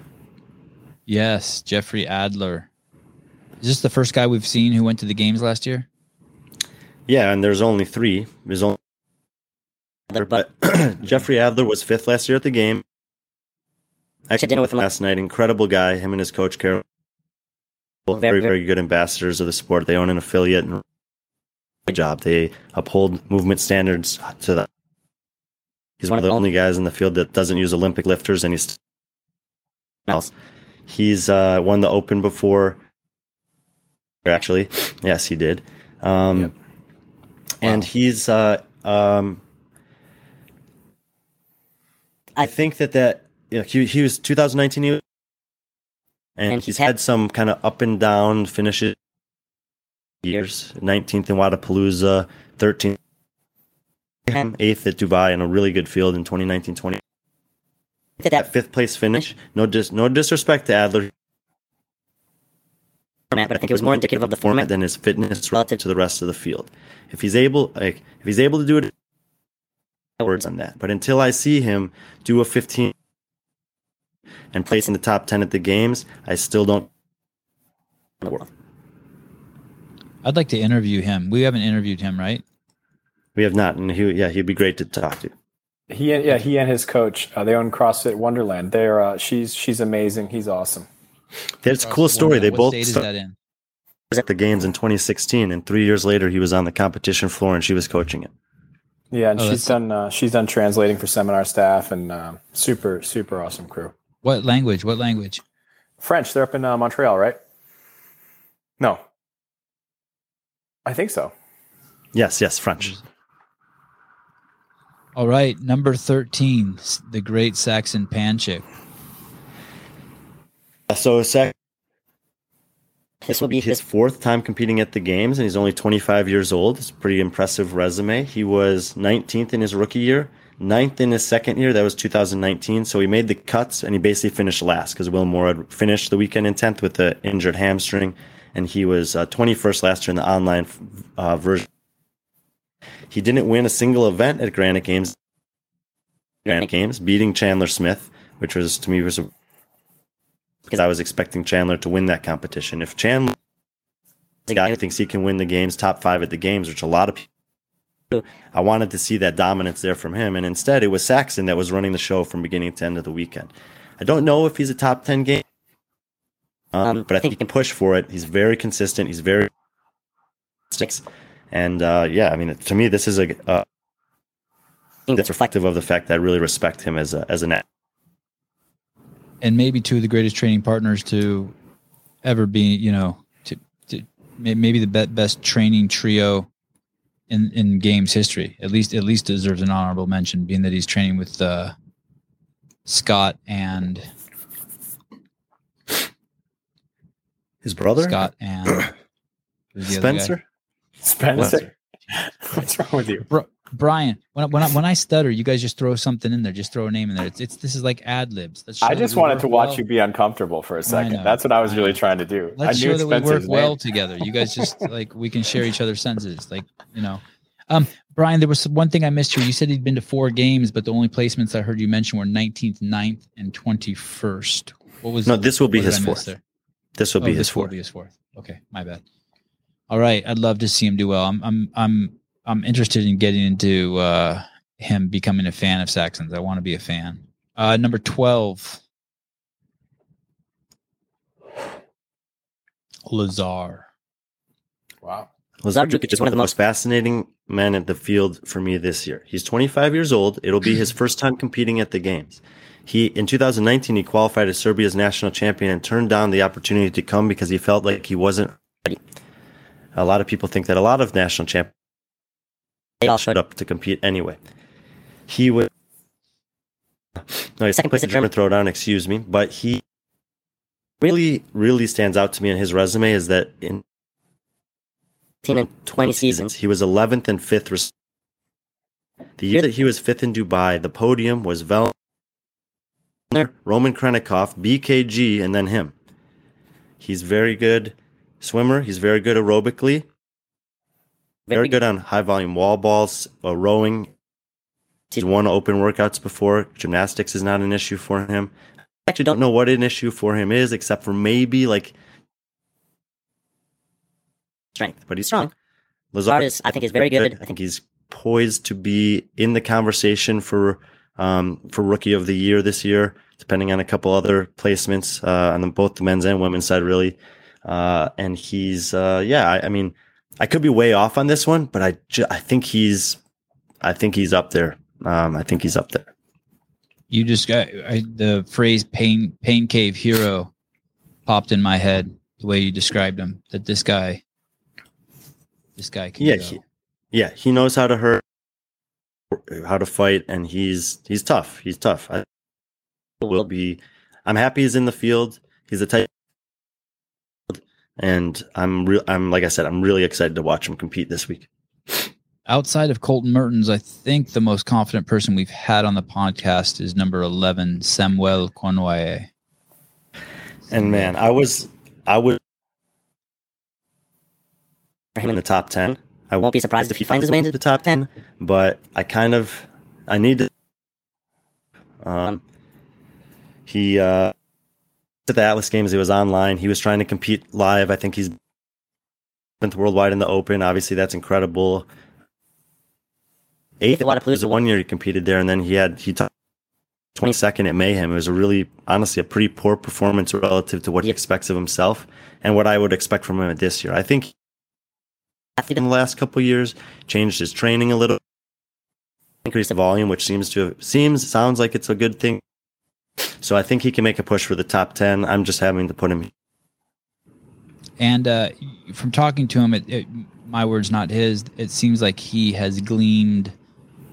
Yes, Jeffrey Adler. Is this the first guy we've seen who went to the games last year? Yeah, and there's only three. There's only but Jeffrey Adler was fifth last year at the game. I had dinner with him last night. Incredible guy. Him and his coach, Carol. Very, Very- good ambassadors of the sport. They own an affiliate and job. They uphold movement standards to the. He's one of the only guys in the field that doesn't use Olympic lifters, and he's else. He's uh, won the Open before. Actually, yes, he did. Um, Yep. And he's uh, um, I think that that you know, he he was 2019 he was, and, And he's he's had, had- some kind of up and down finishes years 19th in Wodapalooza 13th eighth at Dubai in a really good field in 2019 20 Did that that fifth place finish. No dis no disrespect to Adler format, but I think it was more indicative of the format than his fitness relative to the rest of the field. If he's able like if he's able to do it words on that. But until I see him do a 15 and place in the top 10 at the games, I still don't in the world. I'd like to interview him. We haven't interviewed him, right? we have not and he yeah, he'd be great to talk to. He and yeah, he and his coach, uh, they own CrossFit Wonderland. They're uh, she's she's amazing. He's awesome. That's a cool story. They What both state is started that in? at the games in 2016 and 3 years later he was on the competition floor and she was coaching it. Yeah, and Oh, she's done uh, she's done translating for seminar staff and uh, super super awesome crew. What language? What language? French. They're up in uh, Montreal, right? No, I think so. Yes, yes, French. All right, number thirteen, the Great Saxon Panchik. So This will be his fourth time competing at the games and he's only 25 years old. It's a pretty impressive resume. He was 19th in his rookie year ninth in his second year that was 2019 so he made the cuts and he basically finished last because will moore had finished the weekend in 10th with the injured hamstring and he was uh, 21st last year in the online uh, version he didn't win a single event at granite games granite games beating chandler smith which was to me was a because I was expecting Chandler to win that competition. If Chandler, the guy who thinks he can win the games, top five at the games, which a lot of people, I wanted to see that dominance there from him, and instead it was Saxon that was running the show from beginning to end of the weekend. I don't know if he's a top ten game, um, but I think he can push for it. He's very consistent. He's very sticks, and uh, yeah, I mean, to me, this is a uh, that's reflective of the fact that I really respect him as a as an and maybe two of the greatest training partners to ever be, you know, to, to maybe the be- best training trio in in games history. At least at least deserves an honorable mention, being that he's training with uh, Scott and his brother Scott and who's the? Spencer. Spencer, what's wrong with you? Bro, Brian, when I, when I, when I stutter, you guys just throw something in there. Just throw a name in there. It's, it's this is like ad libs. I just wanted to watch well. you be uncomfortable for a second. That's what I was I really know. trying to do. Let's I knew show that we work Spencer's well together. You guys just like we can share each other's senses. Like you know, um, Brian, there was one thing I missed here. You said he'd been to four games, but the only placements I heard you mention were 19th, 9th, and 21st. What was No, this will be his fourth. This will Oh, be this his will fourth. be his fourth. Okay, my bad. All right, I'd love to see him do well. I'm I'm I'm I'm interested in getting into uh, him becoming a fan of Saxons. I want to be a fan. Uh, number twelve, Lazar. Wow. Lazar Lazar Djukic is one of the most fascinating men at the field for me this year. He's 25 years old. It'll be his first time competing at the games. He in 2019 he qualified as Serbia's national champion and turned down the opportunity to come because he felt like he wasn't ready. A lot of people think that a lot of national champions they all showed up to compete anyway. He was no, he's second place at German throwdown, excuse me, but he really, really stands out to me in his resume is that in 18 and 20 seasons. He was 11th and 5th. res- The year that he was 5th in Dubai, the podium was Vel, Roman Khrennikov, BKG, and then him. He's very good swimmer. He's very good aerobically. Very good on high volume wall balls, uh, rowing. He's won open workouts before. Gymnastics is not an issue for him. I actually don't know what an issue for him is, except for maybe like Strength. but he's Strong. Lazar Lazard is, I think, is very good. I think he's poised to be in the conversation for um, for rookie of the year this year, depending on a couple other placements uh, on the, both the men's and women's side, really. Uh, and he's uh, yeah, I, I mean, I could be way off on this one, but I ju- I think he's I think he's up there. Um, I think he's up there. You just got I, the phrase "pain pain cave hero" popped in my head the way you described him. That this guy, this guy can Yeah, go. he, yeah, he knows how to hurt, how to fight, and he's he's tough. He's tough. I will be. I'm happy he's in the field. He's the type, and I'm real. I'm like I said, I'm really excited to watch him compete this week. outside of Colten Mertens, I think the most confident person we've had on the podcast is number 11, Samuel Kwant. And man, I was I was for him in the top ten. I Won't be surprised if he finds his way into the top ten, but I kind of I need to. Um, he uh, at the Atlas Games, he was online. He was trying to compete live. I think he's seventh worldwide in the Open. Obviously, that's incredible. Eighth at Wodapalooza one year he competed there, and then he had he took 22nd at Mayhem. It was a really, honestly, a pretty poor performance relative to what he expects of himself and what I would expect from him this year. I think in the last couple years changed his training a little, increased the volume, which seems to have, seems sounds like it's a good thing. So I think he can make a push for the top 10. I'm just having to put him. And uh, from talking to him, it, it, my words, not his. It seems like he has gleaned,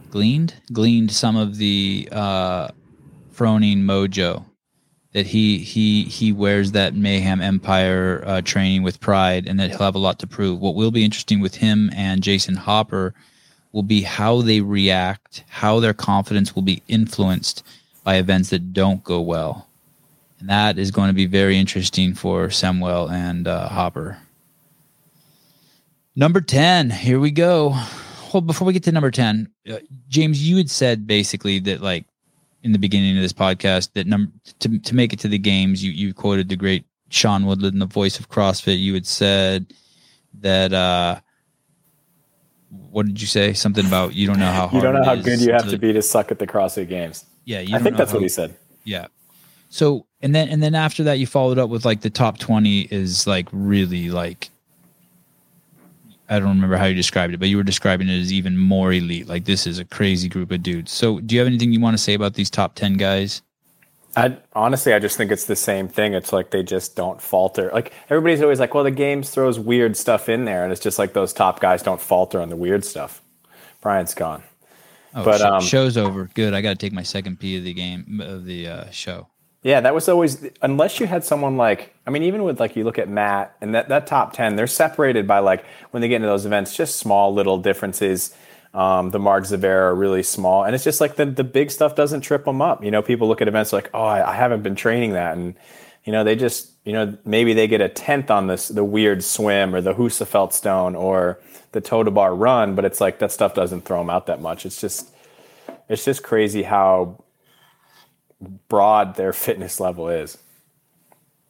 gleaned, gleaned some of the uh, Froning mojo that he he he wears that mayhem empire uh, training with pride and that he'll have a lot to prove what will be interesting with him and jason hopper will be how they react how their confidence will be influenced by events that don't go well and that is going to be very interesting for samuel and uh, hopper number 10 here we go well before we get to number 10 uh, james you had said basically that like in the beginning of this podcast that number to to make it to the games. You you quoted the great Sean Woodland, the voice of CrossFit. You had said that. uh what did you say? Something about you don't know how you don't know how good you have to be to suck at the CrossFit Games. Yeah, you I think that's how- what he said. Yeah. So and then and then after that, you followed up with like the top twenty is like really like. I don't remember how you described it, but you were describing it as even more elite. Like this is a crazy group of dudes. So, do you have anything you want to say about these top ten guys? I honestly, I just think it's the same thing. It's like they just don't falter. Like everybody's always like, "Well, the games throws weird stuff in there," and it's just like those top guys don't falter on the weird stuff. Brian's gone. Oh, But, sh- um, show's over. Good. I got to take my second pee of the game of the uh, show. Yeah, that was always unless you had someone like I mean, even with like you look at Matt and that that top ten, they're separated by like when they get into those events, just small little differences. Um, the of error are really small, and it's just like the the big stuff doesn't trip them up. You know, people look at events like, oh, I, I haven't been training that, and you know, they just you know maybe they get a tenth on this the weird swim or the Husafell stone or the toe to bar run, but it's like that stuff doesn't throw them out that much. It's just it's just crazy how broad their fitness level is.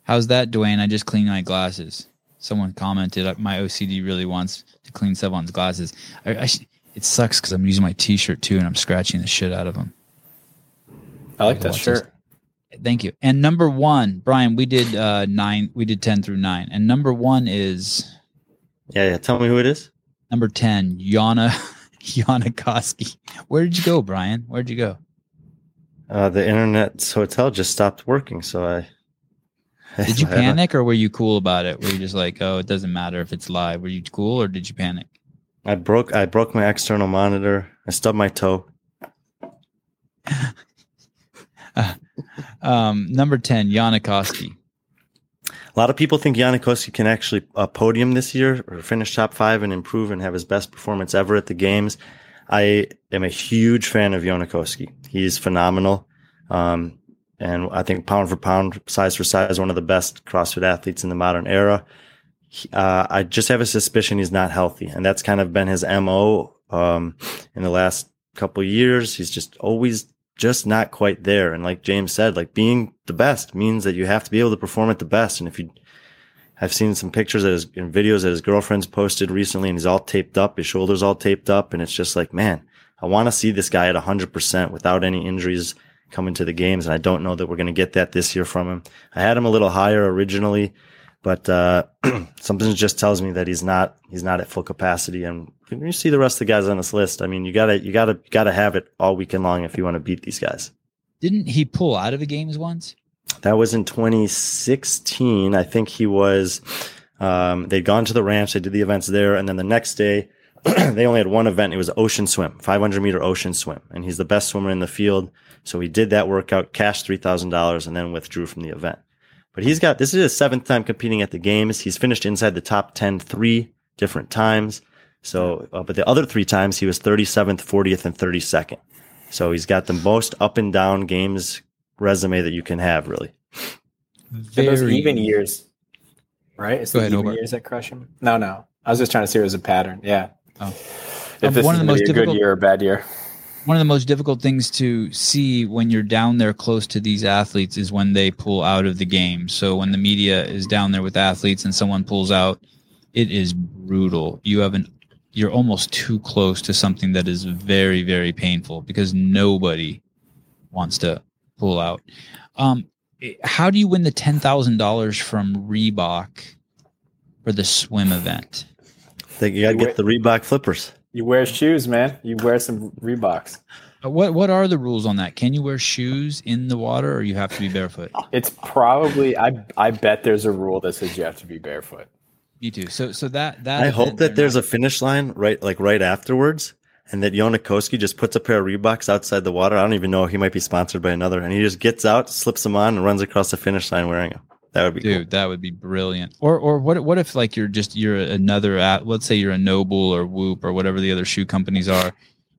How's that, Dwayne? I just cleaned my glasses. Someone commented, uh, my OCD really wants to clean someone's glasses. I, I sh- it sucks because I'm using my T-shirt too, and I'm scratching the shit out of them. I like that Watch shirt. Thank you. And number one, Brian, we did uh, nine. We did ten through nine, and number one is Yeah, yeah. Tell me who it is. number ten, Jonne Jonne Koski. Where did you go, Brian? Where did you go? Uh, the internet hotel just stopped working, so I. Did you I panic or were you cool about it? Were you just like, oh, it doesn't matter if it's live? Were you cool or did you panic? I broke. I broke my external monitor. I stubbed my toe. Um, number 10, Jonne Koski. A lot of people think Jonne Koski can actually uh, podium this year or finish top five and improve and have his best performance ever at the games. I am a huge fan of Jonne Koski. He's phenomenal. Um, and I think pound for pound, size for size, one of the best CrossFit athletes in the modern era. Uh, I just have a suspicion he's not healthy, and that's kind of been his mo um, in the last couple years. He's just always just not quite there. And like James said, like being the best means that you have to be able to perform at the best. And if you, I've seen some pictures that his and videos that his girlfriend's posted recently, and he's all taped up, his shoulders all taped up, and it's just like, man, I want to see this guy at hundred percent without any injuries coming to the games. And I don't know that we're going to get that this year from him. I had him a little higher originally, but uh, something just tells me that he's not he's not at full capacity. And when you see the rest of the guys on this list, I mean, you gotta you gotta gotta have it all weekend long if you want to beat these guys. Didn't he pull out of the games once? That was in 2016. I think he was. Um, they'd gone to the ranch. They did the events there, and then the next day, they only had one event. It was ocean swim, 500 meter ocean swim, and he's the best swimmer in the field. So he did that workout, cashed three thousand dollars, and then withdrew from the event. But he's got this is his seventh time competing at the games. He's finished inside the top 10 three different times. So, uh, but the other three times he was 37th, 40th, and 32nd. So he's got the most up and down games resume that you can have, really. For those even years, right? It's Go the ahead, even Hobart. years that crush him. No, no. I was just trying to see if it was a pattern. Yeah. Oh. If Um, this one is of the most a good year or bad year. one of the most difficult things to see when you're down there close to these athletes is when they pull out of the game. So when the media is down there with athletes and someone pulls out, it is brutal. You have an you're almost too close to something that is very very painful because nobody wants to pull out. Um, how do you win the ten thousand dollars from Reebok for the swim event? I Think you got to get the Reebok flippers. You wear shoes, man. You wear some Reeboks. Uh, What what are the rules on that? Can you wear shoes in the water, or you have to be barefoot? It's probably I I bet there's a rule that says you have to be barefoot. Me too. So so that that I hope that there's not- a finish line right, like right afterwards, and that Jonne Koski just puts a pair of Reeboks outside the water. I don't even know. He might be sponsored by another, and he just gets out, slips them on, and runs across the finish line wearing them. That would be cool. dude. That would be brilliant. Or or what what if like you're just you're another at let's say you're a NOBULL or Whoop or whatever the other shoe companies are,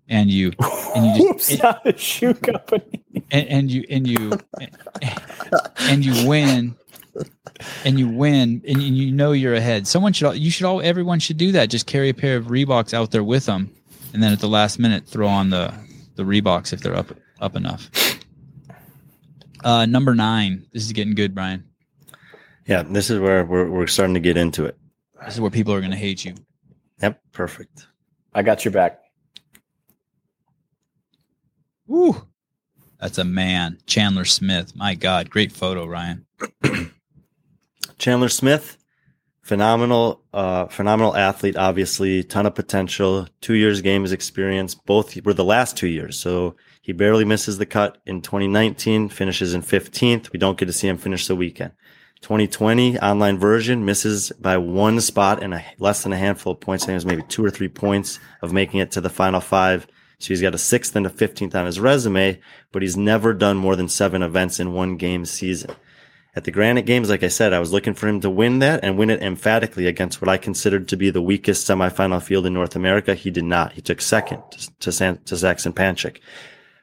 and you and you just Oops, not a shoe company. and, and you and you and you win and you win and you- you know you're ahead. Someone should you should all everyone should do that. Just carry a pair of reeboks out there with them and then at the last minute throw on the the reeboks if they're up up enough. Uh number nine. This is getting good brian. Yeah, this is where we're we're starting to get into it. this is where people are going to hate you. Yep, perfect. I got your back. Woo. that's a man. Chandler smith. My god great photo ryan Chandler Smith, phenomenal, uh, phenomenal athlete. Obviously, ton of potential. Two years games experience. Both were the last two years, so he barely misses the cut in 2019. Finishes in 15th. We don't get to see him finish the weekend. 2020 online version misses by one spot and a, less than a handful of points. I think it was maybe two or three points of making it to the final five. So he's got a sixth and a 15th on his resume, but he's never done more than seven events in one game season. At the Granite Games, like I said, I was looking for him to win that and win it emphatically against what I considered to be the weakest semifinal field in North America. He did not. He took second to, San, to Saxon Panchik.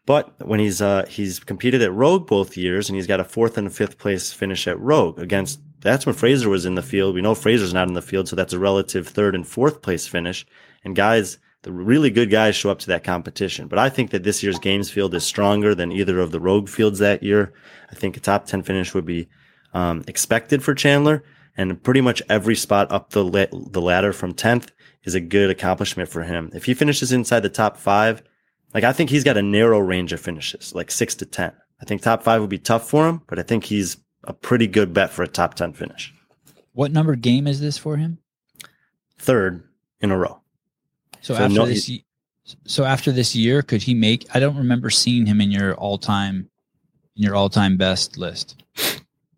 But when he's uh, he's competed at Rogue both years, and he's got a fourth and a fifth place finish at Rogue against. That's when Fraser was in the field. We know Fraser's not in the field, so that's a relative third and fourth place finish. And guys, the really good guys show up to that competition. But I think that this year's games field is stronger than either of the Rogue fields that year. I think a top ten finish would be um, expected for Chandler, and pretty much every spot up the la- the ladder from tenth is a good accomplishment for him. If he finishes inside the top five, like I think he's got a narrow range of finishes, like six to ten. I think top five would be tough for him, but I think he's a pretty good bet for a top ten finish. what number game is this for him Third in a row. so, So after no- this so after this year could he make i don't remember seeing him in your all-time in your all-time best list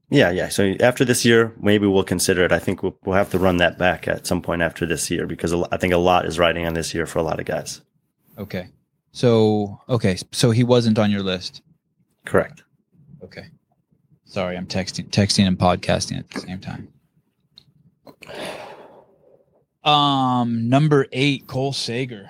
Yeah, yeah. So after this year, maybe we'll consider it. I think we'll, we'll have to run that back at some point after this year because I think a lot is riding on this year for a lot of guys. Okay. So okay, so he wasn't on your list. Correct. Okay. Sorry, I'm texting texting and podcasting at the same time. Um number 8 Cole Sager.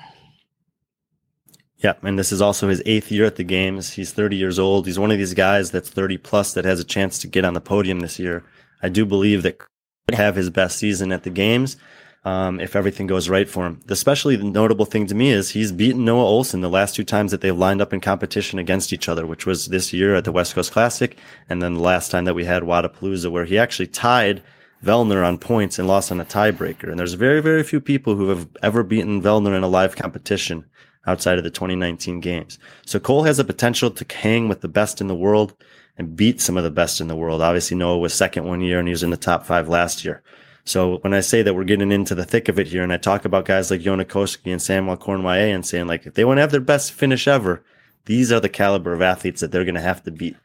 Yeah, and this is also his eighth year at the games. He's 30 years old. He's one of these guys that's 30 plus that has a chance to get on the podium this year. I do believe that could have his best season at the games um, if everything goes right for him. Especially the notable thing to me is he's beaten Noah Olson the last two times that they've lined up in competition against each other, which was this year at the West Coast Classic, and then the last time that we had Wodapalooza, where he actually tied Vellner on points and lost on a tiebreaker. And there's very, very few people who have ever beaten Vellner in a live competition outside of the 2019 games. So Cole has the potential to hang with the best in the world and beat some of the best in the world. Obviously, Noah was second one year and he was in the top five last year. So when I say that we're getting into the thick of it here and I talk about guys like Jonne Koski and Samuel Kwant and saying like, if they want to have their best finish ever, these are the caliber of athletes that they're going to have to beat.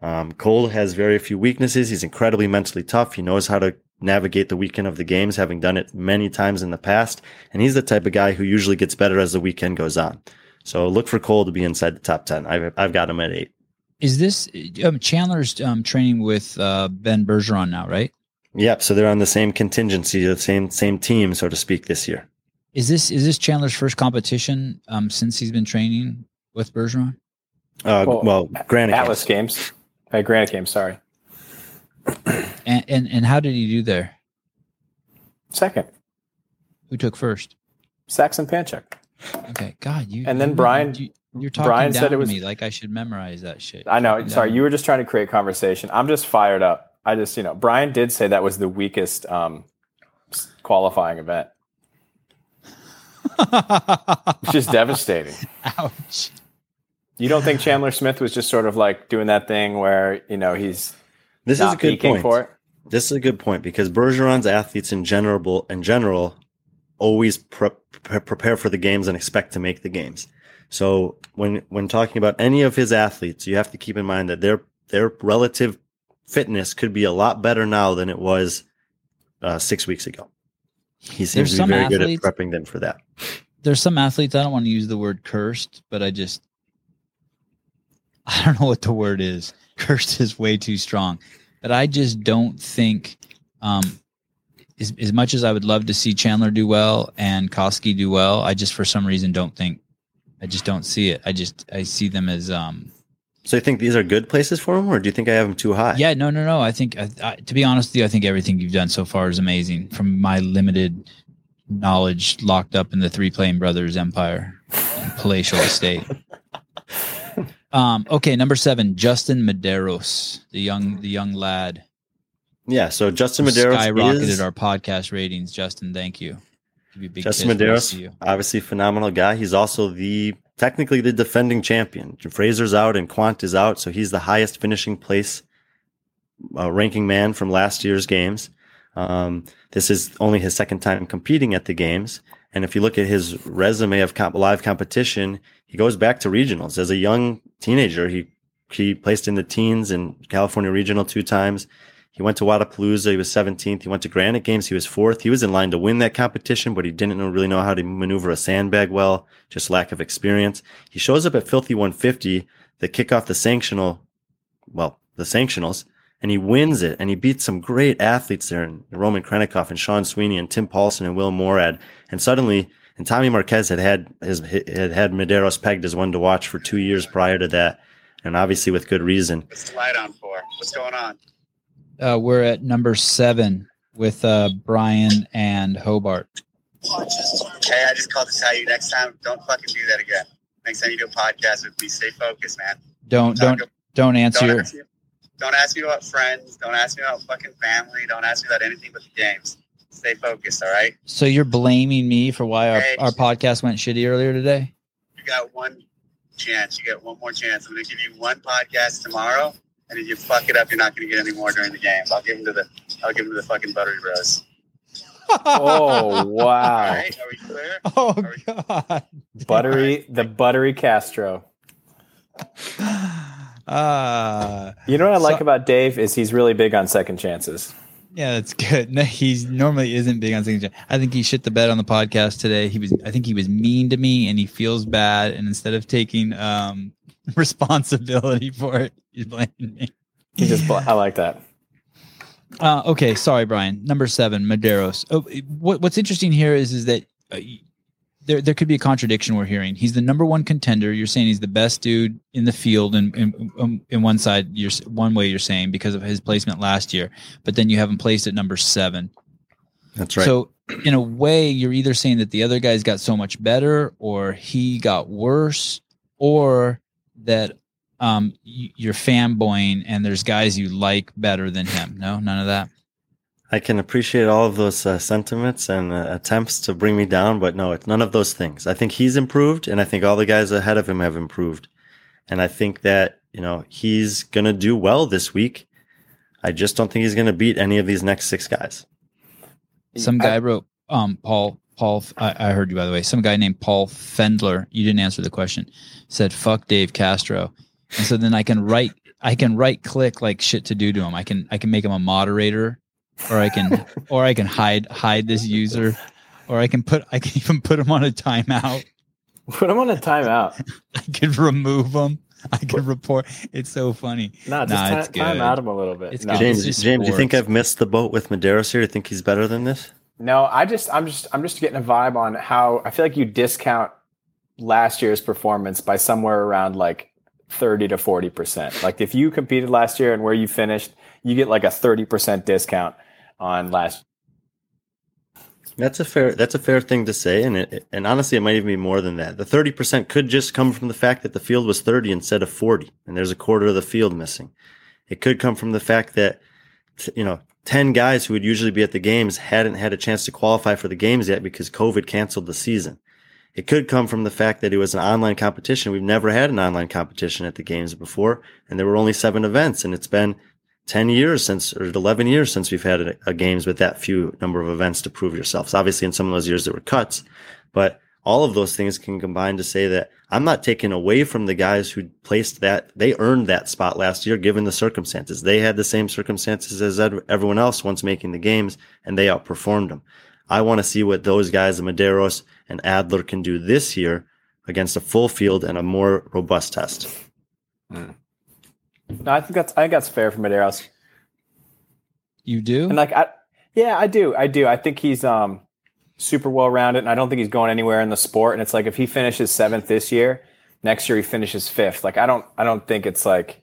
Um, Cole has very few weaknesses. He's incredibly mentally tough. He knows how to navigate the weekend of the games, having done it many times in the past. And he's the type of guy who usually gets better as the weekend goes on. So look for Cole to be inside the top 10. I've, I've got him at eight. Is this um, Chandler's um, training with uh, Ben Bergeron now, right? Yep. So they're on the same contingency, the same, same team, so to speak, this year. Is this is this Chandler's first competition um, since he's been training with Bergeron? Uh, Well, well, granted, Atlas games. Hey, Granite games. Sorry. And, and and how did he do there? Second, Who took first? Saxon Panchik. Okay, God, you. And then you- Brian- you, you're talking Brian down said it to was- me like I should memorize that shit. I know. Talking Sorry, down. you were just trying to create conversation. I'm just fired up. I just, you know, Brian did say that was the weakest um, qualifying event, which is devastating. Ouch. You don't think Chandler Smith was just sort of like doing that thing where you know he's this is a good point. for it? This is a good point because Bergeron's athletes in general, in general, always pre- pre- prepare for the games and expect to make the games. So when when talking about any of his athletes, you have to keep in mind that their their relative fitness could be a lot better now than it was uh, six weeks ago. He There's seems to be very good at prepping them for that. There's some athletes. I don't want to use the word cursed, but I just I don't know what the word is. Cursed is way too strong, but I just don't think. Um, as, as much as I would love to see Chandler do well and Koski do well, I just for some reason don't think. I just don't see it. I just I see them as um So you think these are good places for them, or do you think I have them too high? Yeah, no, no, no. I think, I, I, to be honest with you, I think everything you've done so far is amazing. From my limited knowledge, locked up in the Three Playing Brothers empire, palatial estate. Um, okay, number seven, Justin Medeiros, the young, the young lad, Yeah. So Justin Medeiros skyrocketed is our podcast ratings. Justin, thank you. Give you Justin Medeiros, obviously phenomenal guy. He's also the technically the defending champion. Fraser's out and Kwant is out, so he's the highest finishing place uh, ranking man from last year's games. Um, this is only his second time competing at the games, and if you look at his resume of comp- live competition, he goes back to regionals as a young teenager. He he placed in the teens in California regional two times. He went to Wodapalooza. He was 17th. He went to Granite Games. He was fourth. He was in line to win that competition, but he didn't really know how to maneuver a sandbag well, just lack of experience. He shows up at Filthy 150 to kick off the sanctional, well, the sanctionals, and he wins it. And he beats some great athletes there, and Roman Khrennikov and Sean Sweeney and Tim Paulson and Will Moorad. And suddenly, and Tommy Marquez had had his had had Medeiros pegged as one to watch for two years prior to that, and obviously with good reason. What's the light on for? What's going on? Uh, we're at number seven with uh, Brian and Hobart. Hey, I just called to tell you next time, don't fucking do that again. Next time you do a podcast with me, stay focused, man. Don't don't Talk- don't answer. don't your- ask, me, don't ask me about friends. Don't ask me about fucking family. Don't ask me about anything but the games. Stay focused, all right? So you're blaming me for why our, Hey. our podcast went shitty earlier today? You got one chance. You got one more chance. I'm going to give you one podcast tomorrow, and if you fuck it up, you're not going to get any more during the games. I'll give them to the, I'll give them to the fucking Buttery Bros. Oh wow, right? Are we clear? Oh God, buttery the buttery Castro. Ah, You know what I like So- about Dave is he's really big on second chances. Yeah, that's good. No, he's normally isn't big on things. I think he shit the bed on the podcast today. He was, I think he was mean to me, and he feels bad. And instead of taking um responsibility for it, he's blaming me. He just bl- I like that. Uh, okay, sorry, Brian. Number seven, Medeiros. Oh, what, what's interesting here is is that uh, there there could be a contradiction we're hearing. He's the number one contender. You're saying he's the best dude in the field, and in, in, in one side, you're one way you're saying because of his placement last year, but then you have him placed at number seven. That's right. So in a way, you're either saying that the other guys got so much better, or he got worse, or that um you're fanboying and there's guys you like better than him. No, none of that. I can appreciate all of those uh, sentiments and uh, attempts to bring me down, but no, it's none of those things. I think he's improved, and I think all the guys ahead of him have improved. And I think that, you know, he's going to do well this week. I just don't think he's going to beat any of these next six guys. Some guy wrote, um, Paul, Paul, I, I heard you by the way. Some guy named Paul Fendler. You didn't answer the question. Said, "Fuck Dave Castro," and so then I can write, I can right click like shit to do to him. I can, I can make him a moderator, or I can, or I can hide, hide this user, or I can put, I can even put them on a timeout. Put him on a timeout. I could remove them. I could report. It's so funny. No, just Nah, it's time out him a little bit. It's No. James, it's James, do you think. I've missed the boat with Medeiros here? Do you think he's better than this? No, I just I'm just I'm just getting a vibe on how I feel like you discount last year's performance by somewhere around like 30 to 40%. Like if you competed last year and where you finished, you get like a 30% discount on last That's a fair that's a fair thing to say, and it, and honestly, it might even be more than that. The thirty percent could just come from the fact that the field was thirty instead of forty, and there's a quarter of the field missing. It could come from the fact that you know ten guys who would usually be at the games hadn't had a chance to qualify for the games yet because COVID canceled the season. It could come from the fact that it was an online competition. We've never had an online competition at the games before, and there were only seven events, and it's been 10 years since or 11 years since we've had a, a, games with that few number of events to prove yourselves. Obviously in some of those years there were cuts but all of those things can combine to say that i'm not taking away from the guys who placed that they earned that spot last year given the circumstances. They had the same circumstances as everyone else once making the games and they outperformed them i want to see what those guys the medeiros and adler can do this year against a full field and a more robust test. Mm. No, I think that's I think that's fair for Medeiros. You do? And like I yeah, I do. I do. I think he's um super well rounded and I don't think he's going anywhere in the sport. And it's like if he finishes seventh this year, next year he finishes fifth. Like I don't I don't think it's like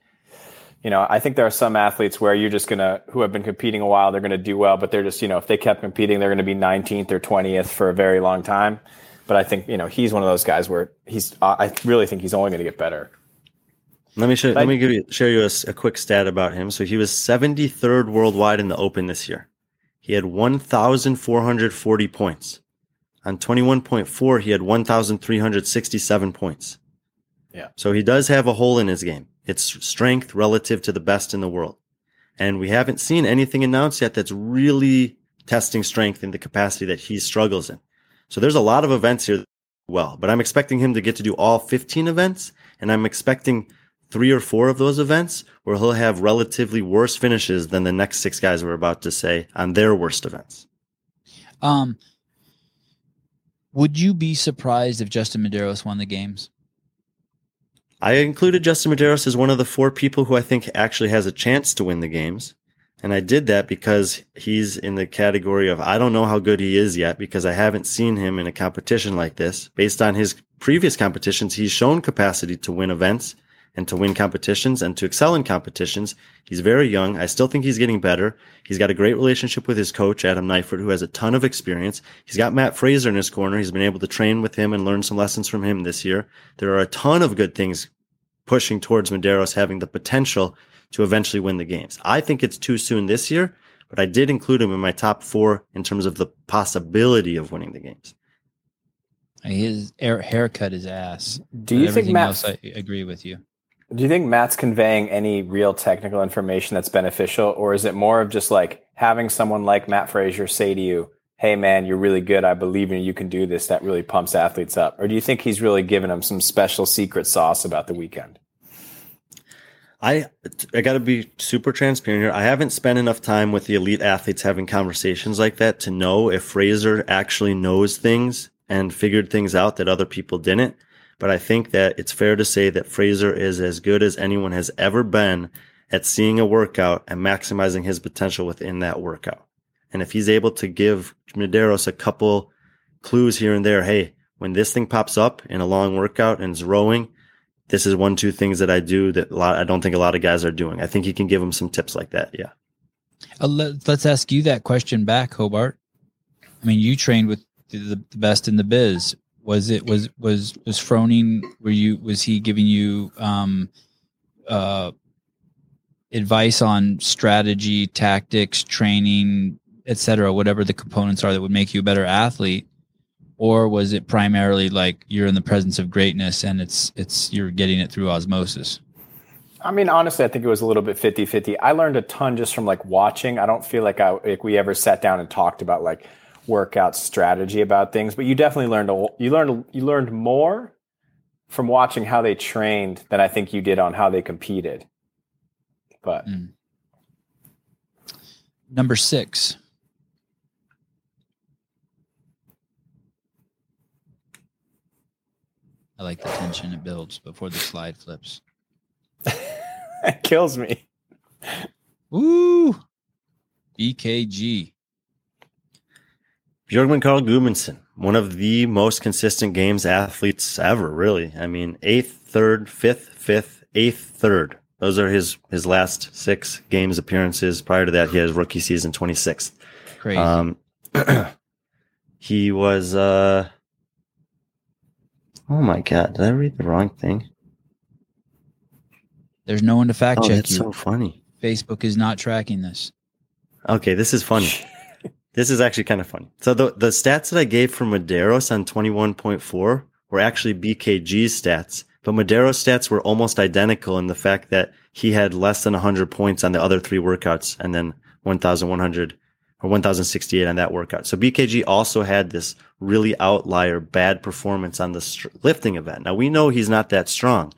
you know, I think there are some athletes where you're just gonna who have been competing a while, they're gonna do well, but they're just, you know, if they kept competing, they're gonna be 19th or 20th for a very long time. But I think, you know, he's one of those guys where he's I really think he's only gonna get better. Let me show, let me give you share you a, a, quick stat about him. So he was 73rd worldwide in the Open this year. He had 1,440 points. On 21.4, he had 1,367 points. Yeah. So he does have a hole in his game. It's strength relative to the best in the world. And we haven't seen anything announced yet that's really testing strength in the capacity that he struggles in. So there's a lot of events here well, but I'm expecting him to get to do all 15 events and I'm expecting three or four of those events where he'll have relatively worse finishes than the next six guys we're about to say on their worst events. Um, would you be surprised if Justin Medeiros won the games? I included Justin Medeiros as one of the four people who I think actually has a chance to win the games. And I did that because he's in the category of I don't know how good he is yet because I haven't seen him in a competition like this. Based on his previous competitions, he's shown capacity to win events and to win competitions and to excel in competitions. He's very young. I still think he's getting better. He's got a great relationship with his coach, Adam Neifert, who has a ton of experience. He's got Matt Fraser in his corner. He's been able to train with him and learn some lessons from him this year. There are a ton of good things pushing towards Medeiros having the potential to eventually win the games. I think it's too soon this year, but I did include him in my top four in terms of the possibility of winning the games. His haircut is ass. Do you think Matt? Else, I agree with you. Do you think Matt's conveying any real technical information that's beneficial, or is it more of just like having someone like Matt Fraser say to you, "Hey, man, you're really good. I believe in you. You can do this." That really pumps athletes up, or do you think he's really giving them some special secret sauce about the weekend? I I got to be super transparent here. I haven't spent enough time with the elite athletes having conversations like that to know if Fraser actually knows things and figured things out that other people didn't. But I think that it's fair to say that Fraser is as good as anyone has ever been at seeing a workout and maximizing his potential within that workout. And if he's able to give Medeiros a couple clues here and there, hey, when this thing pops up in a long workout and it's rowing, this is one, two things that I do that a lot, I don't think a lot of guys are doing. I think he can give them some tips like that. Yeah. Uh, let, us ask you that question back, Hobart. I mean, you trained with the, the best in the biz was it was was was Froning? Were you was he giving you um, uh, advice on strategy, tactics, training, etc., whatever the components are that would make you a better athlete? Or was it primarily like you're in the presence of greatness and it's it's you're getting it through osmosis? I mean, honestly, I think it was a little bit 50 50. I learned a ton just from like watching. I don't feel like I like we ever sat down and talked about like workout strategy about things, but you definitely learned a, you learned you learned more from watching how they trained than I think you did on how they competed. But mm. number six. I like the tension it builds before the slide flips. it kills me. Ooh. BKG. Björgvin Karl Gudmundsson, one of the most consistent games athletes ever, really. I mean, eighth, third, fifth, fifth, eighth, third. Those are his his last six games appearances. Prior to that, he has rookie season 26th. Crazy. Um, he was. uh Oh my god! Did I read the wrong thing? There's no one to fact Oh, check that's you. so funny. Facebook is not tracking this. Okay, this is funny. This is actually kind of funny. So the the stats that I gave for Medeiros on 21.4 were actually BKG's stats, but Medeiros's stats were almost identical in the fact that he had less than 100 points on the other three workouts and then 1,100 or 1,068 on that workout. So BKG also had this really outlier bad performance on the lifting event. Now we know he's not that strong.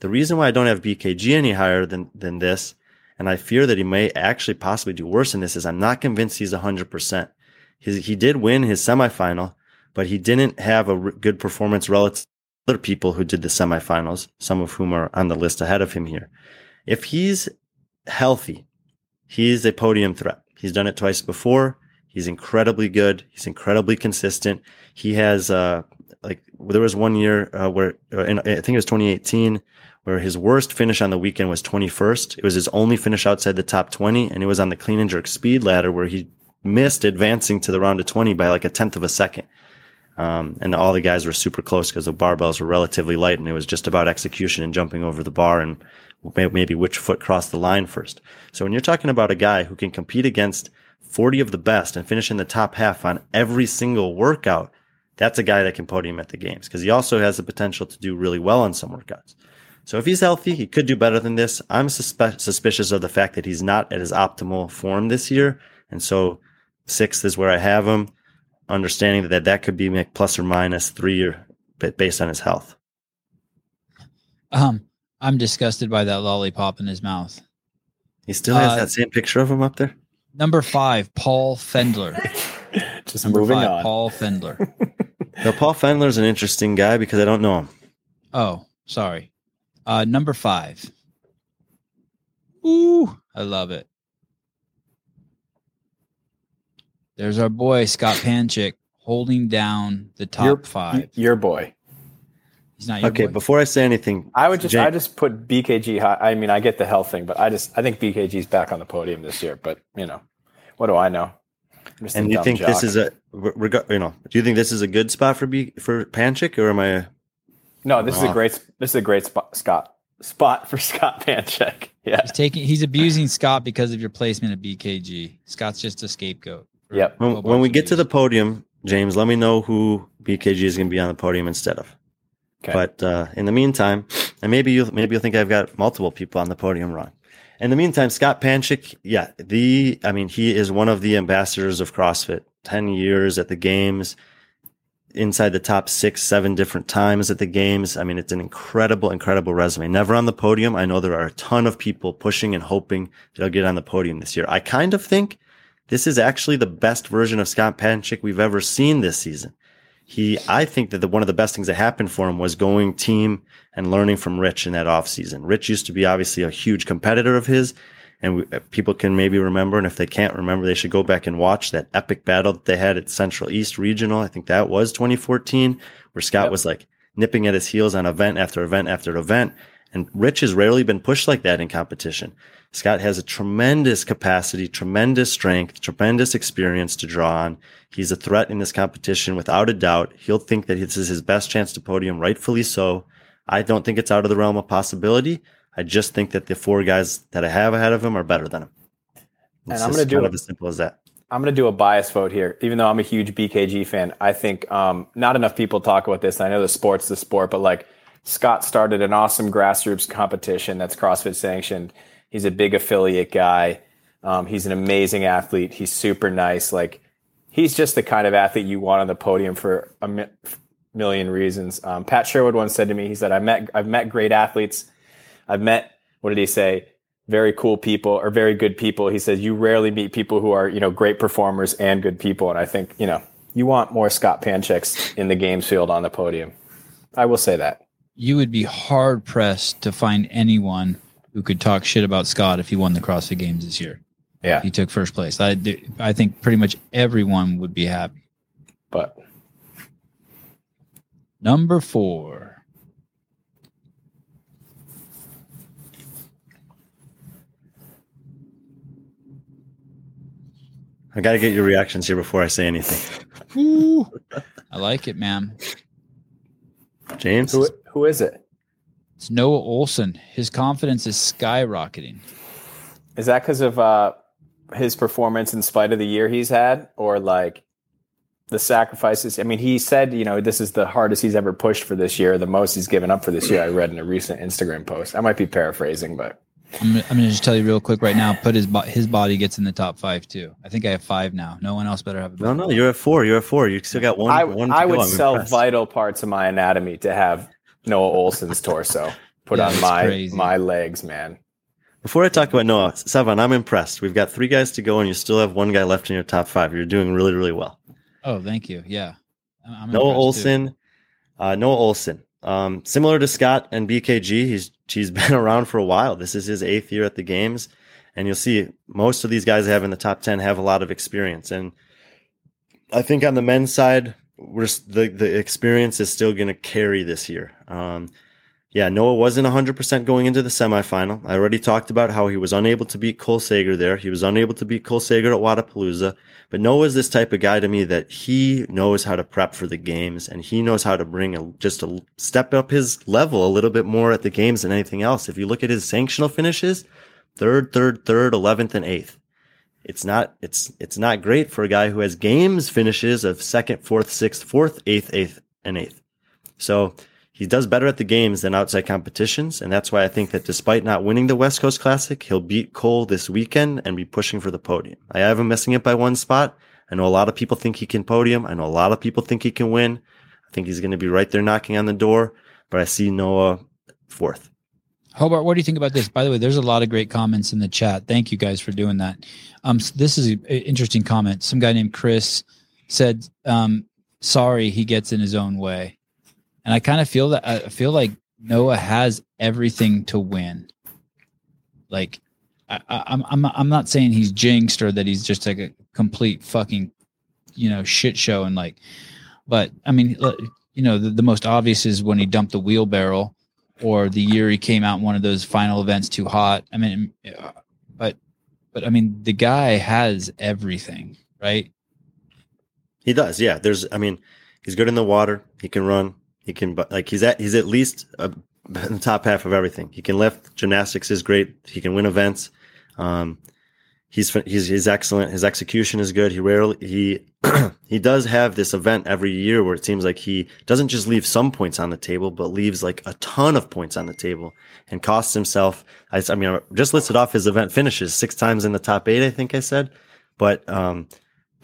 The reason why I don't have BKG any higher than than this and I fear that he may actually possibly do worse than this is I'm not convinced he's 100%. His, he did win his semifinal, but he didn't have a good performance relative to other people who did the semifinals, some of whom are on the list ahead of him here. If he's healthy, he's a podium threat. He's done it twice before. He's incredibly good. He's incredibly consistent. He has, uh, like, there was one year uh, where, uh, in, I think it was 2018, where his worst finish on the weekend was 21st. It was his only finish outside the top 20, and it was on the clean and jerk speed ladder where he missed advancing to the round of 20 by like a tenth of a second. Um, and all the guys were super close because the barbells were relatively light, and it was just about execution and jumping over the bar and maybe which foot crossed the line first. So when you're talking about a guy who can compete against 40 of the best and finish in the top half on every single workout, that's a guy that can podium at the games because he also has the potential to do really well on some workouts. So if he's healthy, he could do better than this. I'm suspe- suspicious of the fact that he's not at his optimal form this year. And so sixth is where I have him, understanding that that could be like plus or minus three or but based on his health. Um, I'm disgusted by that lollipop in his mouth. He still has Uh, that same picture of him up there. Number five, Paul Fendler. Just Number moving five, on. Paul Fendler. Now, Paul Fendler's an interesting guy because I don't know him. Oh, sorry. Uh, number five. Ooh, I love it. There's our boy Scott Panchik holding down the top Your- five. Your boy. He's not your Okay, boy? before I say anything, I would just Jay- I just put BKG high. I mean, I get the health thing, but I just I think BKG's back on the podium this year. But you know, what do I know? I'm just a and you dumb think this is a you know? Do you think this is a good spot for B for Panchik, or am I? No? This is a great this is a great spot, Scott spot for Scott Panchik. Yeah. He's taking he's abusing Scott because of your placement at BKG. Scott's just a scapegoat. for Yep. When, when we get to the podium, James, let me know who BKG is going to be on the podium instead of. Okay. But uh, in the meantime, and maybe you maybe you'll think I've got multiple people on the podium wrong. In the meantime, Scott Panchik, yeah, the I mean, he is one of the ambassadors of CrossFit. Ten years at the games, inside the top six, seven different times at the games. I mean, it's an incredible, incredible resume. Never on the podium. I know there are a ton of people pushing and hoping that he'll get on the podium this year. I kind of think this is actually the best version of Scott Panchik we've ever seen this season. He, I think that the, one of the best things that happened for him was going team and learning from Rich in that offseason. Rich used to be obviously a huge competitor of his, and we, uh, people can maybe remember. And if they can't remember, they should go back and watch that epic battle that they had at Central East Regional. I think that was 2014, where Scott Yep. was like nipping at his heels on event after event after event. And Rich has rarely been pushed like that in competition. Scott has a tremendous capacity, tremendous strength, tremendous experience to draw on. He's a threat in this competition without a doubt. He'll think that this is his best chance to podium, rightfully so. I don't think it's out of the realm of possibility. I just think that the four guys that I have ahead of him are better than him. And It's I'm gonna do it. as simple as that. I'm going to do a bias vote here, even though I'm a huge BKG fan. I think um, not enough people talk about this. I know the sport's the sport, but like Scott started an awesome grassroots competition that's CrossFit sanctioned. He's a big affiliate guy. Um, he's an amazing athlete. He's super nice. Like he's just the kind of athlete you want on the podium for a mi- million reasons. Um, Pat Sherwood once said to me, he said, "I met I've met great athletes. I've met what did he say? Very cool people or very good people." He says, "You rarely meet people who are you know great performers and good people." And I think you know you want more Scott Panchiks in the games field on the podium. I will say that. you would be hard pressed to find anyone who could talk shit about Scott if he won the CrossFit Games this year. Yeah. He took first place. I, I think pretty much everyone would be happy. But Number four. I got to get your reactions here before I say anything. Ooh, I like it, man. James, who who is it? It's Noah Olson. His confidence is skyrocketing. Is that because of uh, his performance in spite of the year he's had, or like the sacrifices? I mean, he said, you know, this is the hardest he's ever pushed for this year, the most he's given up for this year. I read in a recent Instagram post. I might be paraphrasing, but I'm, gonna- I'm going to just tell you real quick right now. Put his bo- his body gets in the top five too. I think I have five now. No one else better have. A no, no, you're at four. You're at four. You still got one. I, one I would I'm sell impressed. vital parts of my anatomy to have Noah Olson's torso put Yeah, on my crazy. my legs, man. Before I talk about Noah, Sevan, I'm impressed. We've got three guys to go, and you still have one guy left in your top five. You're doing really, really well. Oh, thank you. Yeah. I'm- I'm Noah. Olson, uh, Noah Olson, um, similar to Scott and BKG, he's he's been around for a while. This is his eighth year at the games, and you'll see most of these guys have in the top ten have a lot of experience. And I think on the men's side, the the experience is still going to carry this year. Um, yeah, Noah wasn't 100% going into the semifinal. I already talked about how he was unable to beat Cole Sager there. He was unable to beat Cole Sager at Wodapalooza. But Noah is this type of guy to me that he knows how to prep for the games and he knows how to bring a, just a step up his level a little bit more at the games than anything else. If you look at his sanctional finishes, third, third, third, 11th, and eighth. It's not, it's, it's not great for a guy who has games finishes of second, fourth, sixth, fourth, eighth, eighth, and eighth. So he does better at the games than outside competitions. And that's why I think that despite not winning the West Coast Classic, he'll beat Cole this weekend and be pushing for the podium. I have him missing it by one spot. I know a lot of people think he can podium. I know a lot of people think he can win. I think he's going to be right there knocking on the door, but I see Noah fourth. Hobart, what do you think about this? By the way, there's a lot of great comments in the chat. Thank you guys for doing that. Um, s- this is an interesting comment. Some guy named Chris said, um, "Sorry, he gets in his own way," and I kind of feel that. I feel like Noah has everything to win. Like, I, I, I'm, I'm, I'm not saying he's jinxed or that he's just like a complete fucking, you know, shit show and like, but I mean, you know, the, the most obvious is when he dumped the wheelbarrow or the year he came out in one of those final events too hot. I mean, but but I mean, the guy has everything, right? He does. Yeah. There's, I mean, he's good in the water. He can run. He can, like, he's at, he's at least uh, in the top half of everything. He can lift. Gymnastics is great. He can win events. Um, he's, he's, he's excellent. His execution is good. He rarely, he, he does have this event every year where it seems like he doesn't just leave some points on the table, but leaves like a ton of points on the table and costs himself. I, I mean, I just listed off his event finishes six times in the top eight, I think I said, but, um,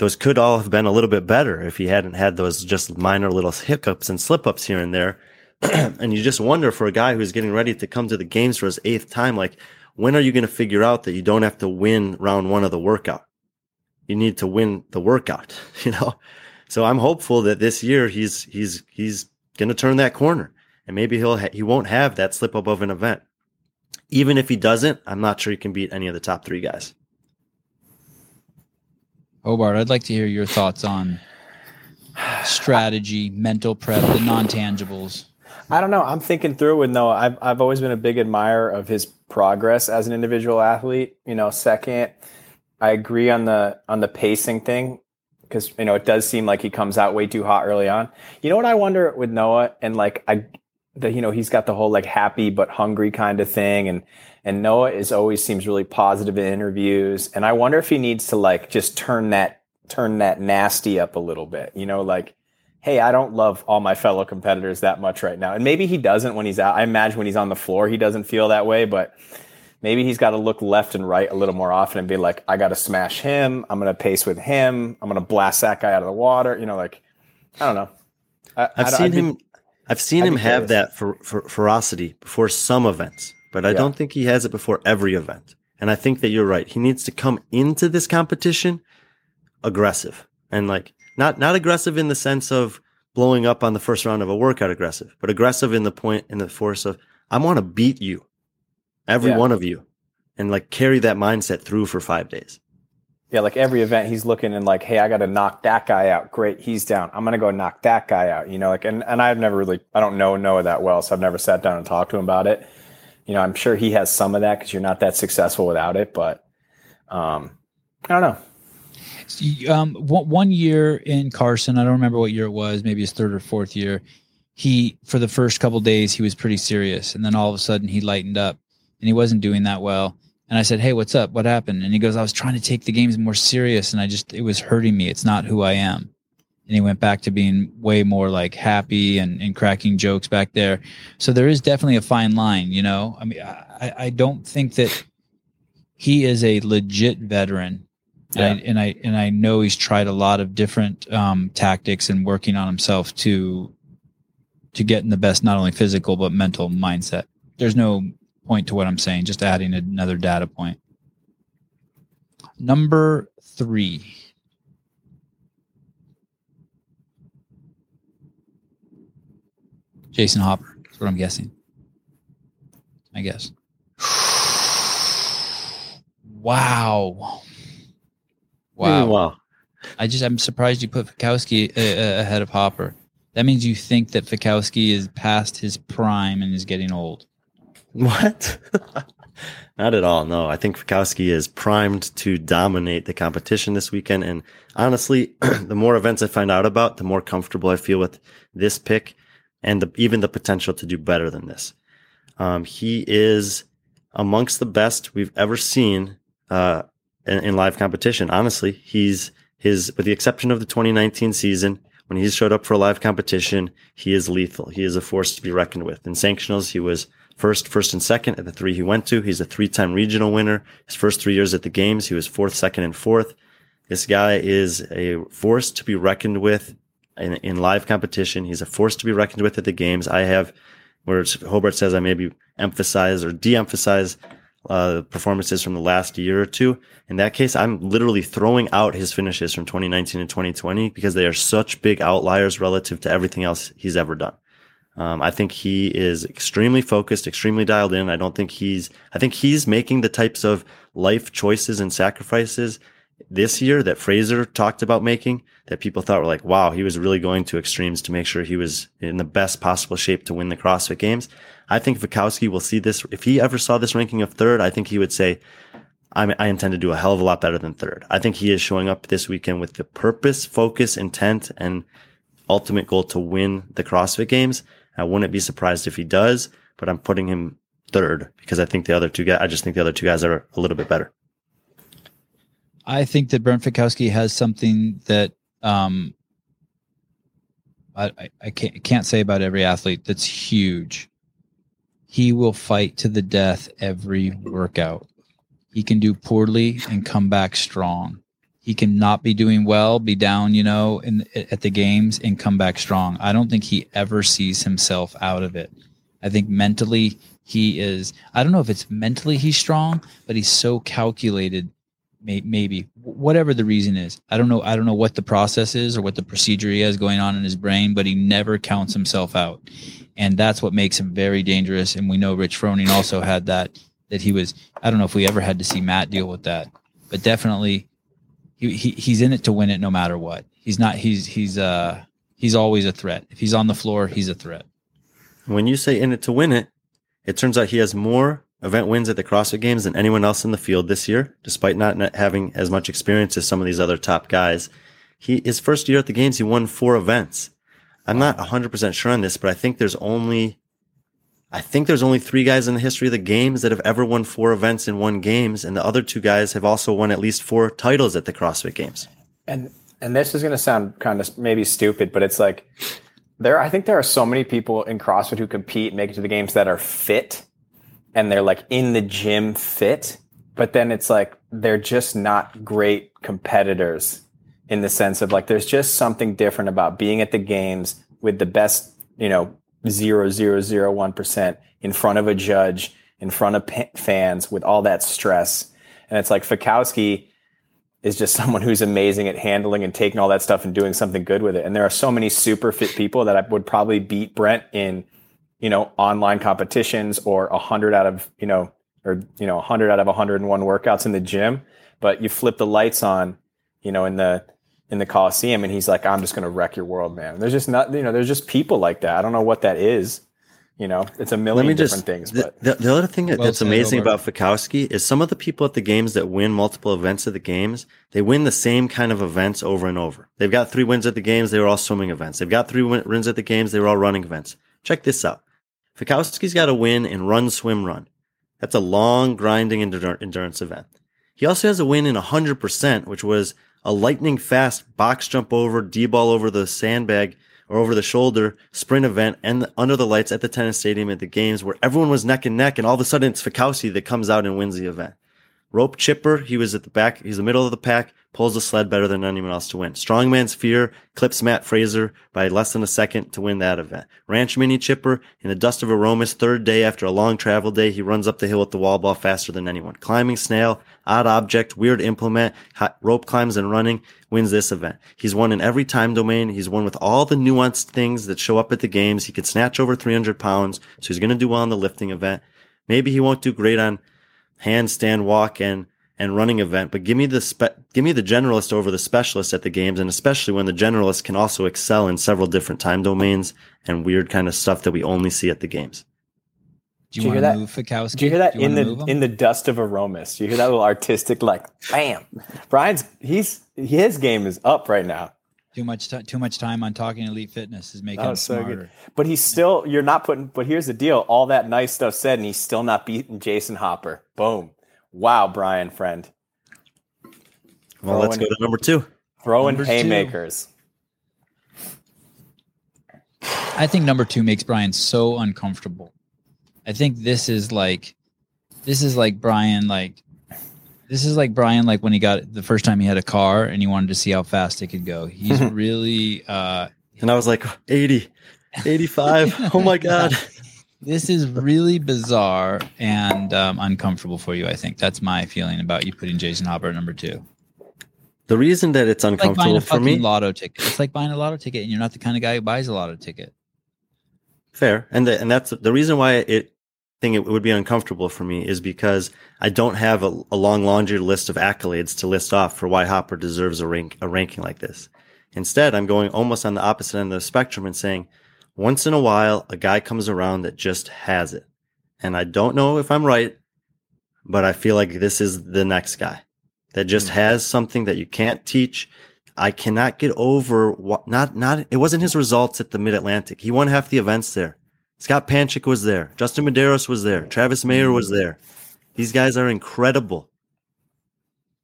those could all have been a little bit better if he hadn't had those just minor little hiccups and slip ups here and there. and you just wonder for a guy who's getting ready to come to the games for his eighth time, like, when are you going to figure out that you don't have to win round one of the workout? You need to win the workout, you know? So I'm hopeful that this year he's, he's, he's going to turn that corner and maybe he'll, ha- he won't have that slip up of an event. Even if he doesn't, I'm not sure he can beat any of the top three guys. Hobart, I'd like to hear your thoughts on strategy, mental prep, the non tangibles. I don't know. I'm thinking through with Noah. I've I've always been a big admirer of his progress as an individual athlete. You know, second, I agree on the on the pacing thing because you know it does seem like he comes out way too hot early on. You know what I wonder with Noah and like I, the you know he's got the whole like happy but hungry kind of thing and and Noah is always seems really positive in interviews and I wonder if he needs to like just turn that turn that nasty up a little bit. You know, like hey, I don't love all my fellow competitors that much right now. And maybe he doesn't when he's out. I imagine when he's on the floor, he doesn't feel that way, but maybe he's got to look left and right a little more often and be like, I got to smash him. I'm going to pace with him. I'm going to blast that guy out of the water. You know, like, I don't know. I, don't- seen him. I've seen I'd him have that for, for ferocity before some events, but I Yeah. don't think he has it before every event. And I think that you're right. He needs to come into this competition aggressive and like not not aggressive in the sense of blowing up on the first round of a workout aggressive, but aggressive in the point in the force of I want to beat you, every Yeah. one of you, and like carry that mindset through for five days. Yeah, like every event, he's looking and like, hey, I got to knock that guy out. Great, he's down. I'm gonna go knock that guy out. You know, like, and and I've never really, I don't know Noah that well, so I've never sat down and talked to him about it. You know, I'm sure he has some of that because you're not that successful without it, but um, I don't know. Um, one, one year in Carson, I don't remember what year it was, maybe his third or fourth year. He, for the first couple days, he was pretty serious, and then all of a sudden he lightened up, and he wasn't doing that well. And I said, "Hey, what's up? What happened?" And he goes, "I was trying to take the games more serious, and I just it was hurting me. It's not who I am." And he went back to being way more like happy and, and cracking jokes back there. So there is definitely a fine line, you know. I mean, I, I don't think that he is a legit veteran Yeah. and, I, and I and I know he's tried a lot of different um, tactics and working on himself to to get in the best not only physical but mental mindset. There's no point to what I'm saying, just adding another data point. Number three. Jason Hopper. That's what I'm guessing. I guess. Wow. Wow. Wow. I just I'm surprised you put Fikowski uh, uh, ahead of Hopper. That means you think that Fikowski is past his prime and is getting old. What? Not at all. No, I think Fikowski is primed to dominate the competition this weekend. And honestly, the more events I find out about, the more comfortable I feel with this pick and the, even the potential to do better than this. Um, he is amongst the best we've ever seen uh, in, in live competition. Honestly, he's his, with the exception of the 2019 season, when he showed up for a live competition, he is lethal. He is a force to be reckoned with. In sanctionals, he was first, first and second at the three he went to. He's a three-time regional winner. His first three years at the games, he was fourth, second, and fourth. This guy is a force to be reckoned with in, in live competition. He's a force to be reckoned with at the games. I have, where Hobart says I maybe emphasize or de-emphasize uh, performances from the last year or two. In that case, I'm literally throwing out his finishes from 2019 and 2020 because they are such big outliers relative to everything else he's ever done. Um, I think he is extremely focused, extremely dialed in. I don't think he's, I think he's making the types of life choices and sacrifices this year that Fraser talked about making that people thought were like, wow, he was really going to extremes to make sure he was in the best possible shape to win the CrossFit games. I think Fikowski will see this. If he ever saw this ranking of third, I think he would say, I intend to do a hell of a lot better than third. I think he is showing up this weekend with the purpose, focus, intent, and ultimate goal to win the CrossFit games. I wouldn't be surprised if he does, but I'm putting him third because I think the other two guys, I just think the other two guys are a little bit better. I think that Brent Fikowski has something that um, I, I, can't, can't say about every athlete that's huge. He will fight to the death every workout. He can do poorly and come back strong. He can not be doing well, be down, you know, in at the games and come back strong. I don't think he ever sees himself out of it. I think mentally he is. I don't know if it's mentally he's strong, but he's so calculated maybe whatever the reason is. I don't know. I don't know what the process is or what the procedure he has going on in his brain, but he never counts himself out, and that's what makes him very dangerous. And we know Rich Froning also had that. That he was. I don't know if we ever had to see Matt deal with that, but definitely, he, he he's in it to win it no matter what. He's not. He's he's uh he's always a threat. If he's on the floor, he's a threat. When you say in it to win it, it turns out he has more event wins at the CrossFit Games than anyone else in the field this year, despite not having as much experience as some of these other top guys. He his first year at the games, he won four events. I'm not 100% sure on this, but I think there's only I think there's only three guys in the history of the games that have ever won four events in one games, and the other two guys have also won at least four titles at the CrossFit Games. And and this is going to sound kind of maybe stupid, but it's like there. I think there are so many people in CrossFit who compete, make it to the games that are fit, and they're like in the gym fit, but then it's like they're just not great competitors in the sense of like there's just something different about being at the games with the best, you know, zero zero zero one percent in front of a judge, in front of pa- fans, with all that stress, and it's like Fikowski is just someone who's amazing at handling and taking all that stuff and doing something good with it. And there are so many super fit people that I would probably beat Brent in, you know, online competitions or a hundred out of, you know, or, you know, a hundred out of 101 workouts in the gym. but you flip the lights on, you know, in the in the Coliseum, and he's like, "I'm just going to wreck your world, man." There's just not, you know, there's just people like that. I don't know what that is. You know, it's a million different just. things, the, but the, the other thing that- Well that's amazing Omar. about Fikowski is some of the people at the games that win multiple events at the games, they win the same kind of events over and over. They've got three wins at the games, they were all swimming events. They've got three wins at the games, they were all running events. Check this out. Fikowski's got a win in run, swim, run. That's a long, grinding endur- endurance event. He also has a win in 100%, which was a lightning fast box jump over, D ball over the sandbag or over the shoulder sprint event and the, under the lights at the tennis stadium at the games where everyone was neck and neck. And all of a sudden it's Fikowski that comes out and wins the event. Rope chipper, he was at the back, he's the middle of the pack, pulls the sled better than anyone else to win. Strongman's fear clips Matt Fraser by less than a second to win that event. Ranch mini chipper in the dust of aromas, third day after a long travel day, he runs up the hill with the wall ball faster than anyone. Climbing snail, odd object, weird implement, rope climbs and running wins this event. He's won in every time domain. He's won with all the nuanced things that show up at the games. He could snatch over 300 pounds, so he's going to do well on the lifting event. Maybe he won't do great on handstand walk and and running event, but give me the spe- give me the generalist over the specialist at the games, and especially when the generalist can also excel in several different time domains and weird kind of stuff that we only see at the games. Do you you want hear to that? move Fikowski? Did you hear that you in the in the dust of aromas? You hear that little artistic like bam. Brian's he's his game is up right now. too much ti too much time on talking elite fitness is making Oh, him so good. smarter. But he's still you're not putting but here's the deal. All that nice stuff said and he's still not beating Jayson Hopper. Boom. Wow, Brian friend. Well, let's go to number two. Throwing Number two. haymakers. I think number two makes Brian so uncomfortable. I think this is like, this is like Brian, like, this is like Brian, like when he got the first time he had a car and he wanted to see how fast it could go. He's really, uh, And I was like, 80, 85. oh my God. This is really bizarre and um, uncomfortable for you. I think that's my feeling about you putting Jayson Hopper at number two. The reason that it's uncomfortable It's like buying uncomfortable a for me, lotto ticket. It's like buying a lotto ticket, and you're not the kind of guy who buys a lotto ticket. fair, and the, and that's the reason why it think it would be uncomfortable for me is because I don't have a, a long laundry list of accolades to list off for why Hopper deserves a rank a ranking like this. Instead, I'm going almost on the opposite end of the spectrum and saying, once in a while, a guy comes around that just has it, and I don't know if I'm right, but I feel like this is the next guy that just hmm. has something that you can't teach. I cannot get over what not not it wasn't his results at the Mid Atlantic. He won half the events there. Scott Panchik was there. Justin Medeiros was there. Travis Mayer was hmm. there. These guys are incredible.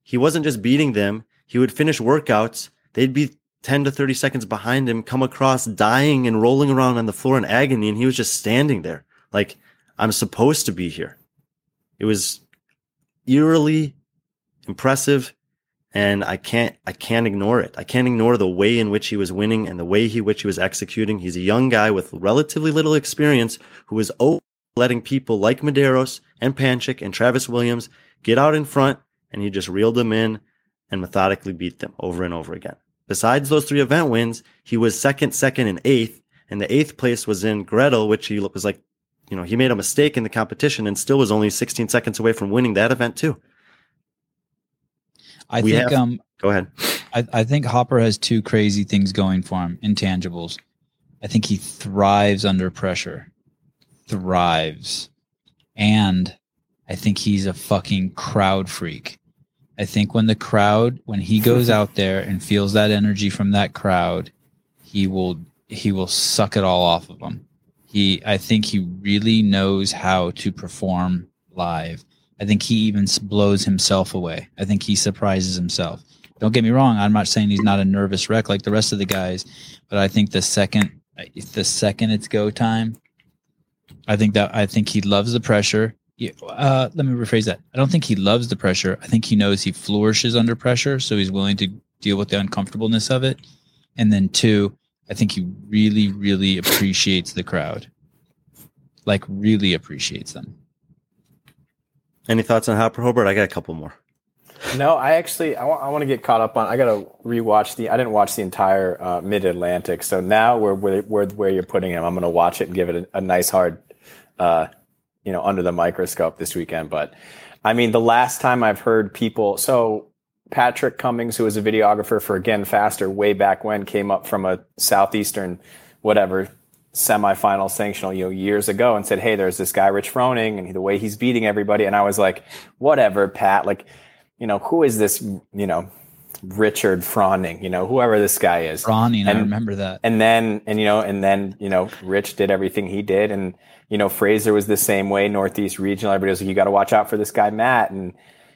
He wasn't just beating them. He would finish workouts. They'd be 10 to 30 seconds behind him, come across dying and rolling around on the floor in agony. And he was just standing there like, I'm supposed to be here. It was eerily impressive and I can't I can't ignore it. I can't ignore the way in which he was winning and the way in which he was executing. He's a young guy with relatively little experience who was oh, letting people like Medeiros and Panchik and Travis Williams get out in front, and he just reeled them in and methodically beat them over and over again. Besides those three event wins, he was second, second, and eighth, and the eighth place was in Gretel, which he was like, you know, he made a mistake in the competition and still was only 16 seconds away from winning that event too. I We think have- um Go ahead. I, I think Hopper has two crazy things going for him, intangibles. I think he thrives under pressure. Thrives. And I think he's a fucking crowd freak. I think when the crowd, when he goes out there and feels that energy from that crowd, he will he will suck it all off of them. He I think he really knows how to perform live. I think he even blows himself away. I think he surprises himself. Don't get me wrong. I'm not saying he's not a nervous wreck like the rest of the guys, but I think the second, the second it's go time, I think that I think he loves the pressure. Yeah, Uh, let me rephrase that. I don't think he loves the pressure. I think he knows he flourishes under pressure, so he's willing to deal with the uncomfortableness of it. And then two, I think he really, really appreciates the crowd, like really appreciates them. Any thoughts on Hopper Hobart? I got a couple more. No, I actually I want to get caught up on. I got to rewatch the. I didn't watch the entire uh, Mid Atlantic, so now where where where where you're putting him, I'm going to watch it and give it a, a nice hard, uh, you know, under the microscope this weekend. But I mean, the last time I've heard people, so Patrick Cummings, who was a videographer for Again Faster way back when, came up from a southeastern whatever semifinal sanctional you know years ago and said, "Hey, there's this guy Rich Froning, and the way he's beating everybody." And I was like, "Whatever, Pat. Like, you know, who is this? You know, Richard Froning. You know, whoever this guy is." Ronnie, I remember that. And then, and you know, and then, you know, Rich did everything he did, and you know, Fraser was the same way. Northeast Regional, everybody was like, "You got to watch out for this guy, Matt," and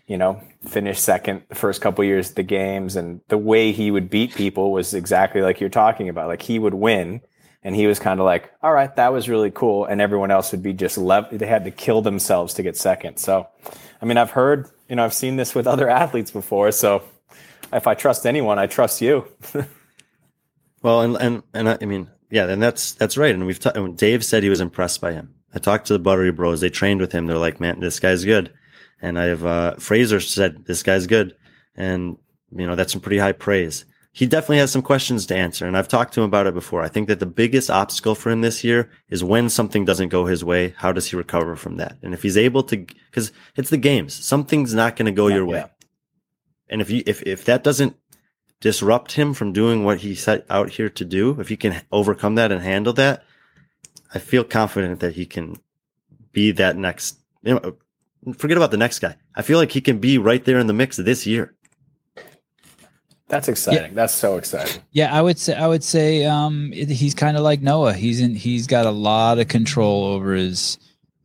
you know, finished second the first couple years of the games, and the way he would beat people was exactly like you're talking about. Like he would win, and he was kind of like, "All right, that was really cool," and everyone else would be just lev- They had to kill themselves to get second. So, I mean, I've heard, you know, I've seen this with other athletes before. So, if I trust anyone, I trust you. Well, and and and I I mean, yeah, and that's that's right. And we've ta- and Dave said he was impressed by him. I talked to the Buttery Bros. They trained with him. They're like, man, this guy's good. And I've uh, Fraser said this guy's good, and you know that's some pretty high praise. He definitely has some questions to answer, and I've talked to him about it before. I think that the biggest obstacle for him this year is when something doesn't go his way. How does he recover from that? And if he's able to, because it's the games, something's not going to go your way. Yeah. And if you if if that doesn't disrupt him from doing what he set out here to do, if he can overcome that and handle that, I feel confident that he can be that next. You know, forget about the next guy. I feel like he can be right there in the mix this year. That's exciting. That's so exciting. Yeah, I would say I would say um, it- he's kind of like Noah. He's in. He's got a lot of control over his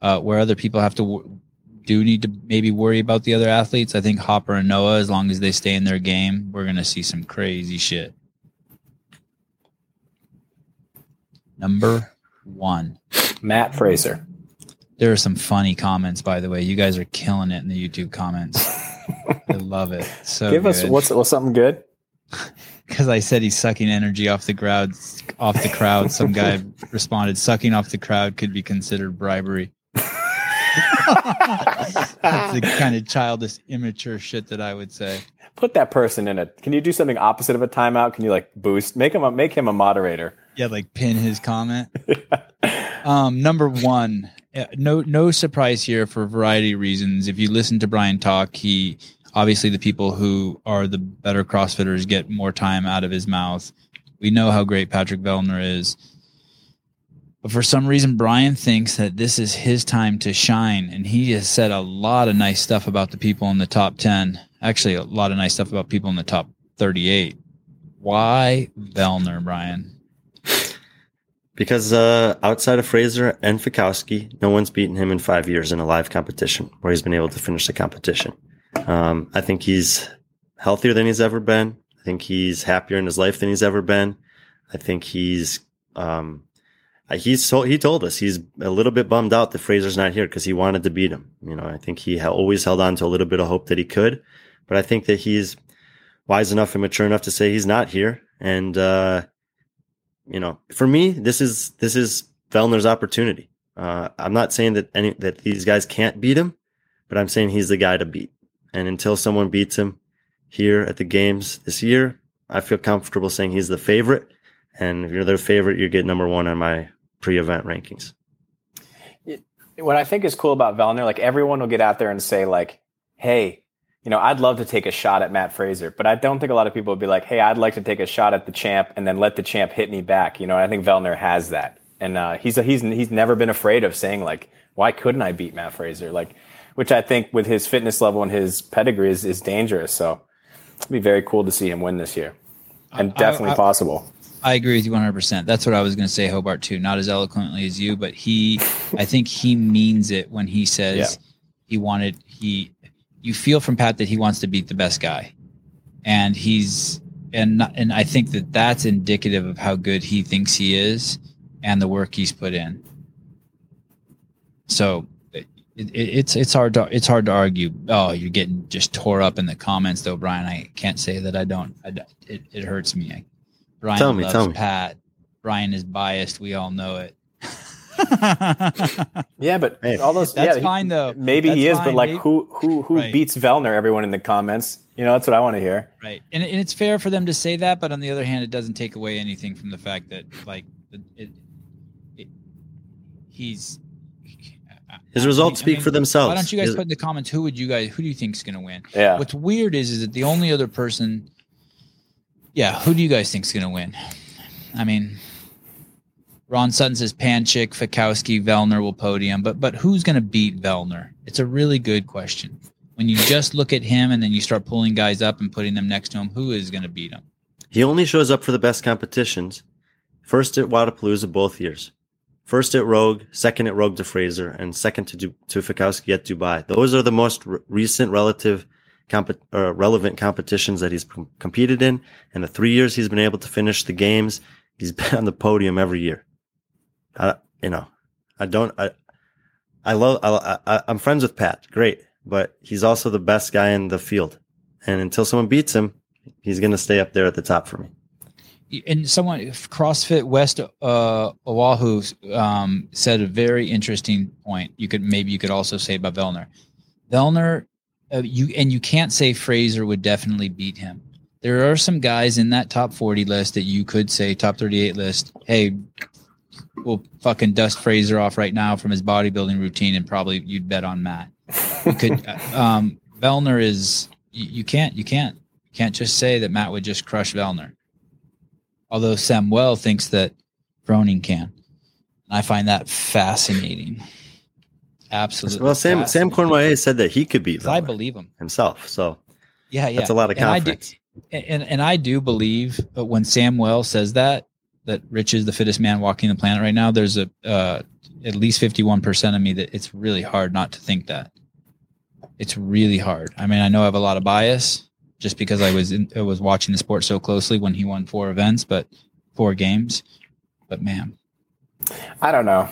uh, where other people have to w- do need to maybe worry about the other athletes. I think Hopper and Noah, as long as they stay in their game, we're gonna see some crazy shit. Number one. Matt Fraser. There are some funny comments, by the way. You guys are killing it in the YouTube comments. I love it. So Give us what's what's something good? because I said he's sucking energy off the crowd. Off the crowd, some guy responded, "Sucking off the crowd could be considered bribery." That's the kind of childish, immature shit that I would say. Put that person in a. Can you do something opposite of a timeout? Can you like boost? Make him a make him a moderator. Yeah, like pin his comment. Um, number one, no no surprise here for a variety of reasons. If you listen to Brian talk, he obviously the people who are the better CrossFitters get more time out of his mouth. We know how great Patrick Vellner is. But for some reason, Brian thinks that this is his time to shine. And he has said a lot of nice stuff about the people in the top 10. Actually, a lot of nice stuff about people in the top 38. Why Vellner, Brian? Because uh, outside of Fraser and Fikowski, no one's beaten him in five years in a live competition where he's been able to finish the competition. Um, I think he's healthier than he's ever been. I think he's happier in his life than he's ever been. I think he's um, he's so he told us he's a little bit bummed out that Fraser's not here because he wanted to beat him. You know, I think he always held on to a little bit of hope that he could, but I think that he's wise enough and mature enough to say he's not here. And uh, you know, for me, this is this is Vellner's opportunity. Uh, I'm not saying that any that these guys can't beat him, but I'm saying he's the guy to beat. And until someone beats him here at the games this year, I feel comfortable saying he's the favorite. And if you're the favorite, you get number one on my pre-event rankings. What I think is cool about Vellner, like everyone will get out there and say like, "Hey, you know, I'd love to take a shot at Matt Fraser," but I don't think a lot of people would be like, "Hey, I'd like to take a shot at the champ and then let the champ hit me back." You know, I think Vellner has that, and uh, he's he's he's never been afraid of saying like, "Why couldn't I beat Matt Fraser?" Like, which I think with his fitness level and his pedigree is, is dangerous. So it'd be very cool to see him win this year, and I- definitely I- possible. I agree with you 100%. That's what I was going to say, Hobart, too. Not as eloquently as you, but he, I think he means it when he says Yeah. he wanted, he, you feel from Pat that he wants to beat the best guy. And he's, and, not- and I think that that's indicative of how good he thinks he is and the work he's put in. So it, it, it's, it's hard to, it's hard to argue. Oh, you're getting just tore up in the comments though, Brian. I can't say that I don't, I, it, it hurts me. I, Brian Tell me, loves tell me. Pat. Brian is biased. We all know it. Yeah, but Hey, all those That's yeah, he- fine though. Maybe he That's is, but like Maybe- who who who Right. beats Vellner? Everyone in the comments. You know, that's what I want to hear. right, and, and it's fair for them to say that, but on the other hand, it doesn't take away anything from the fact that like it, it, it he's His I results mean- I speak mean, for themselves. Why don't you guys His- put in the comments who would you guys who do you think is going to win? Yeah. What's weird is is that the only other person, yeah, who do you guys think is going to win? I mean, Ron Sutton says Panchik, Fikowski, Vellner will podium, but but who's going to beat Vellner? It's a really good question. When you just look at him and then you start pulling guys up and putting them next to him, who is going to beat him? He only shows up for the best competitions. First at Wodapalooza both years. First at Rogue, second at Rogue to Fraser, and second to du- to Fikowski at Dubai. Those are the most re- recent relative comp- uh, relevant competitions that he's com- competed in. And the three years he's been able to finish the games, he's been on the podium every year. You know, I don't. I, I love. I, I, I'm friends with Pat. Great, but he's also the best guy in the field. And until someone beats him, he's going to stay up there at the top for me. and someone CrossFit West uh, Oahu um, said a very interesting point. You could maybe you could also say about Vellner. Vellner, uh, you and you can't say Fraser would definitely beat him. There are some guys in that top forty list that you could say top thirty eight list. Hey, we'll fucking dust Fraser off right now from his bodybuilding routine, and probably you'd bet on Matt. You could. uh, um, Vellner is you, you can't you can't you can't just say that Matt would just crush Vellner although Samuel thinks that Froning can. I find that fascinating. Absolutely. Well, Sam Sam fascinating. Cornway said that he could beat 'Cause I believe him. himself. So Yeah, yeah. that's a lot of And I do- confidence. and and I do believe that when Samuel says that that Rich is the fittest man walking the planet right now, there's a uh, at least fifty one percent of me that it's really hard not to think that. It's really hard. I mean, I know I have a lot of bias just because I was in, I was watching the sport so closely when he won four events, but four games. But man, I don't know.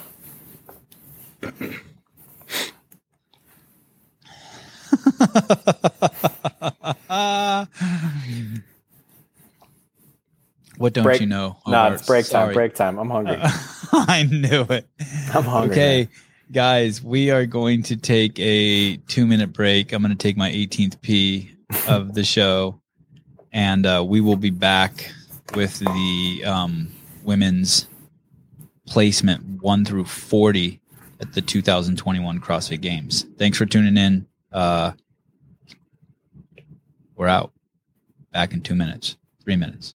what don't Break- you know? No, Hobart? it's break time. Sorry. Break time. I'm hungry. I knew it. I'm hungry. Okay, man. guys, we are going to take a two minute break. I'm going to take my 18th P of the show, and uh, we will be back with the um, women's placement one through 40 at the 2021 CrossFit Games. Thanks for tuning in. Uh, we're out. Back in two minutes, three minutes.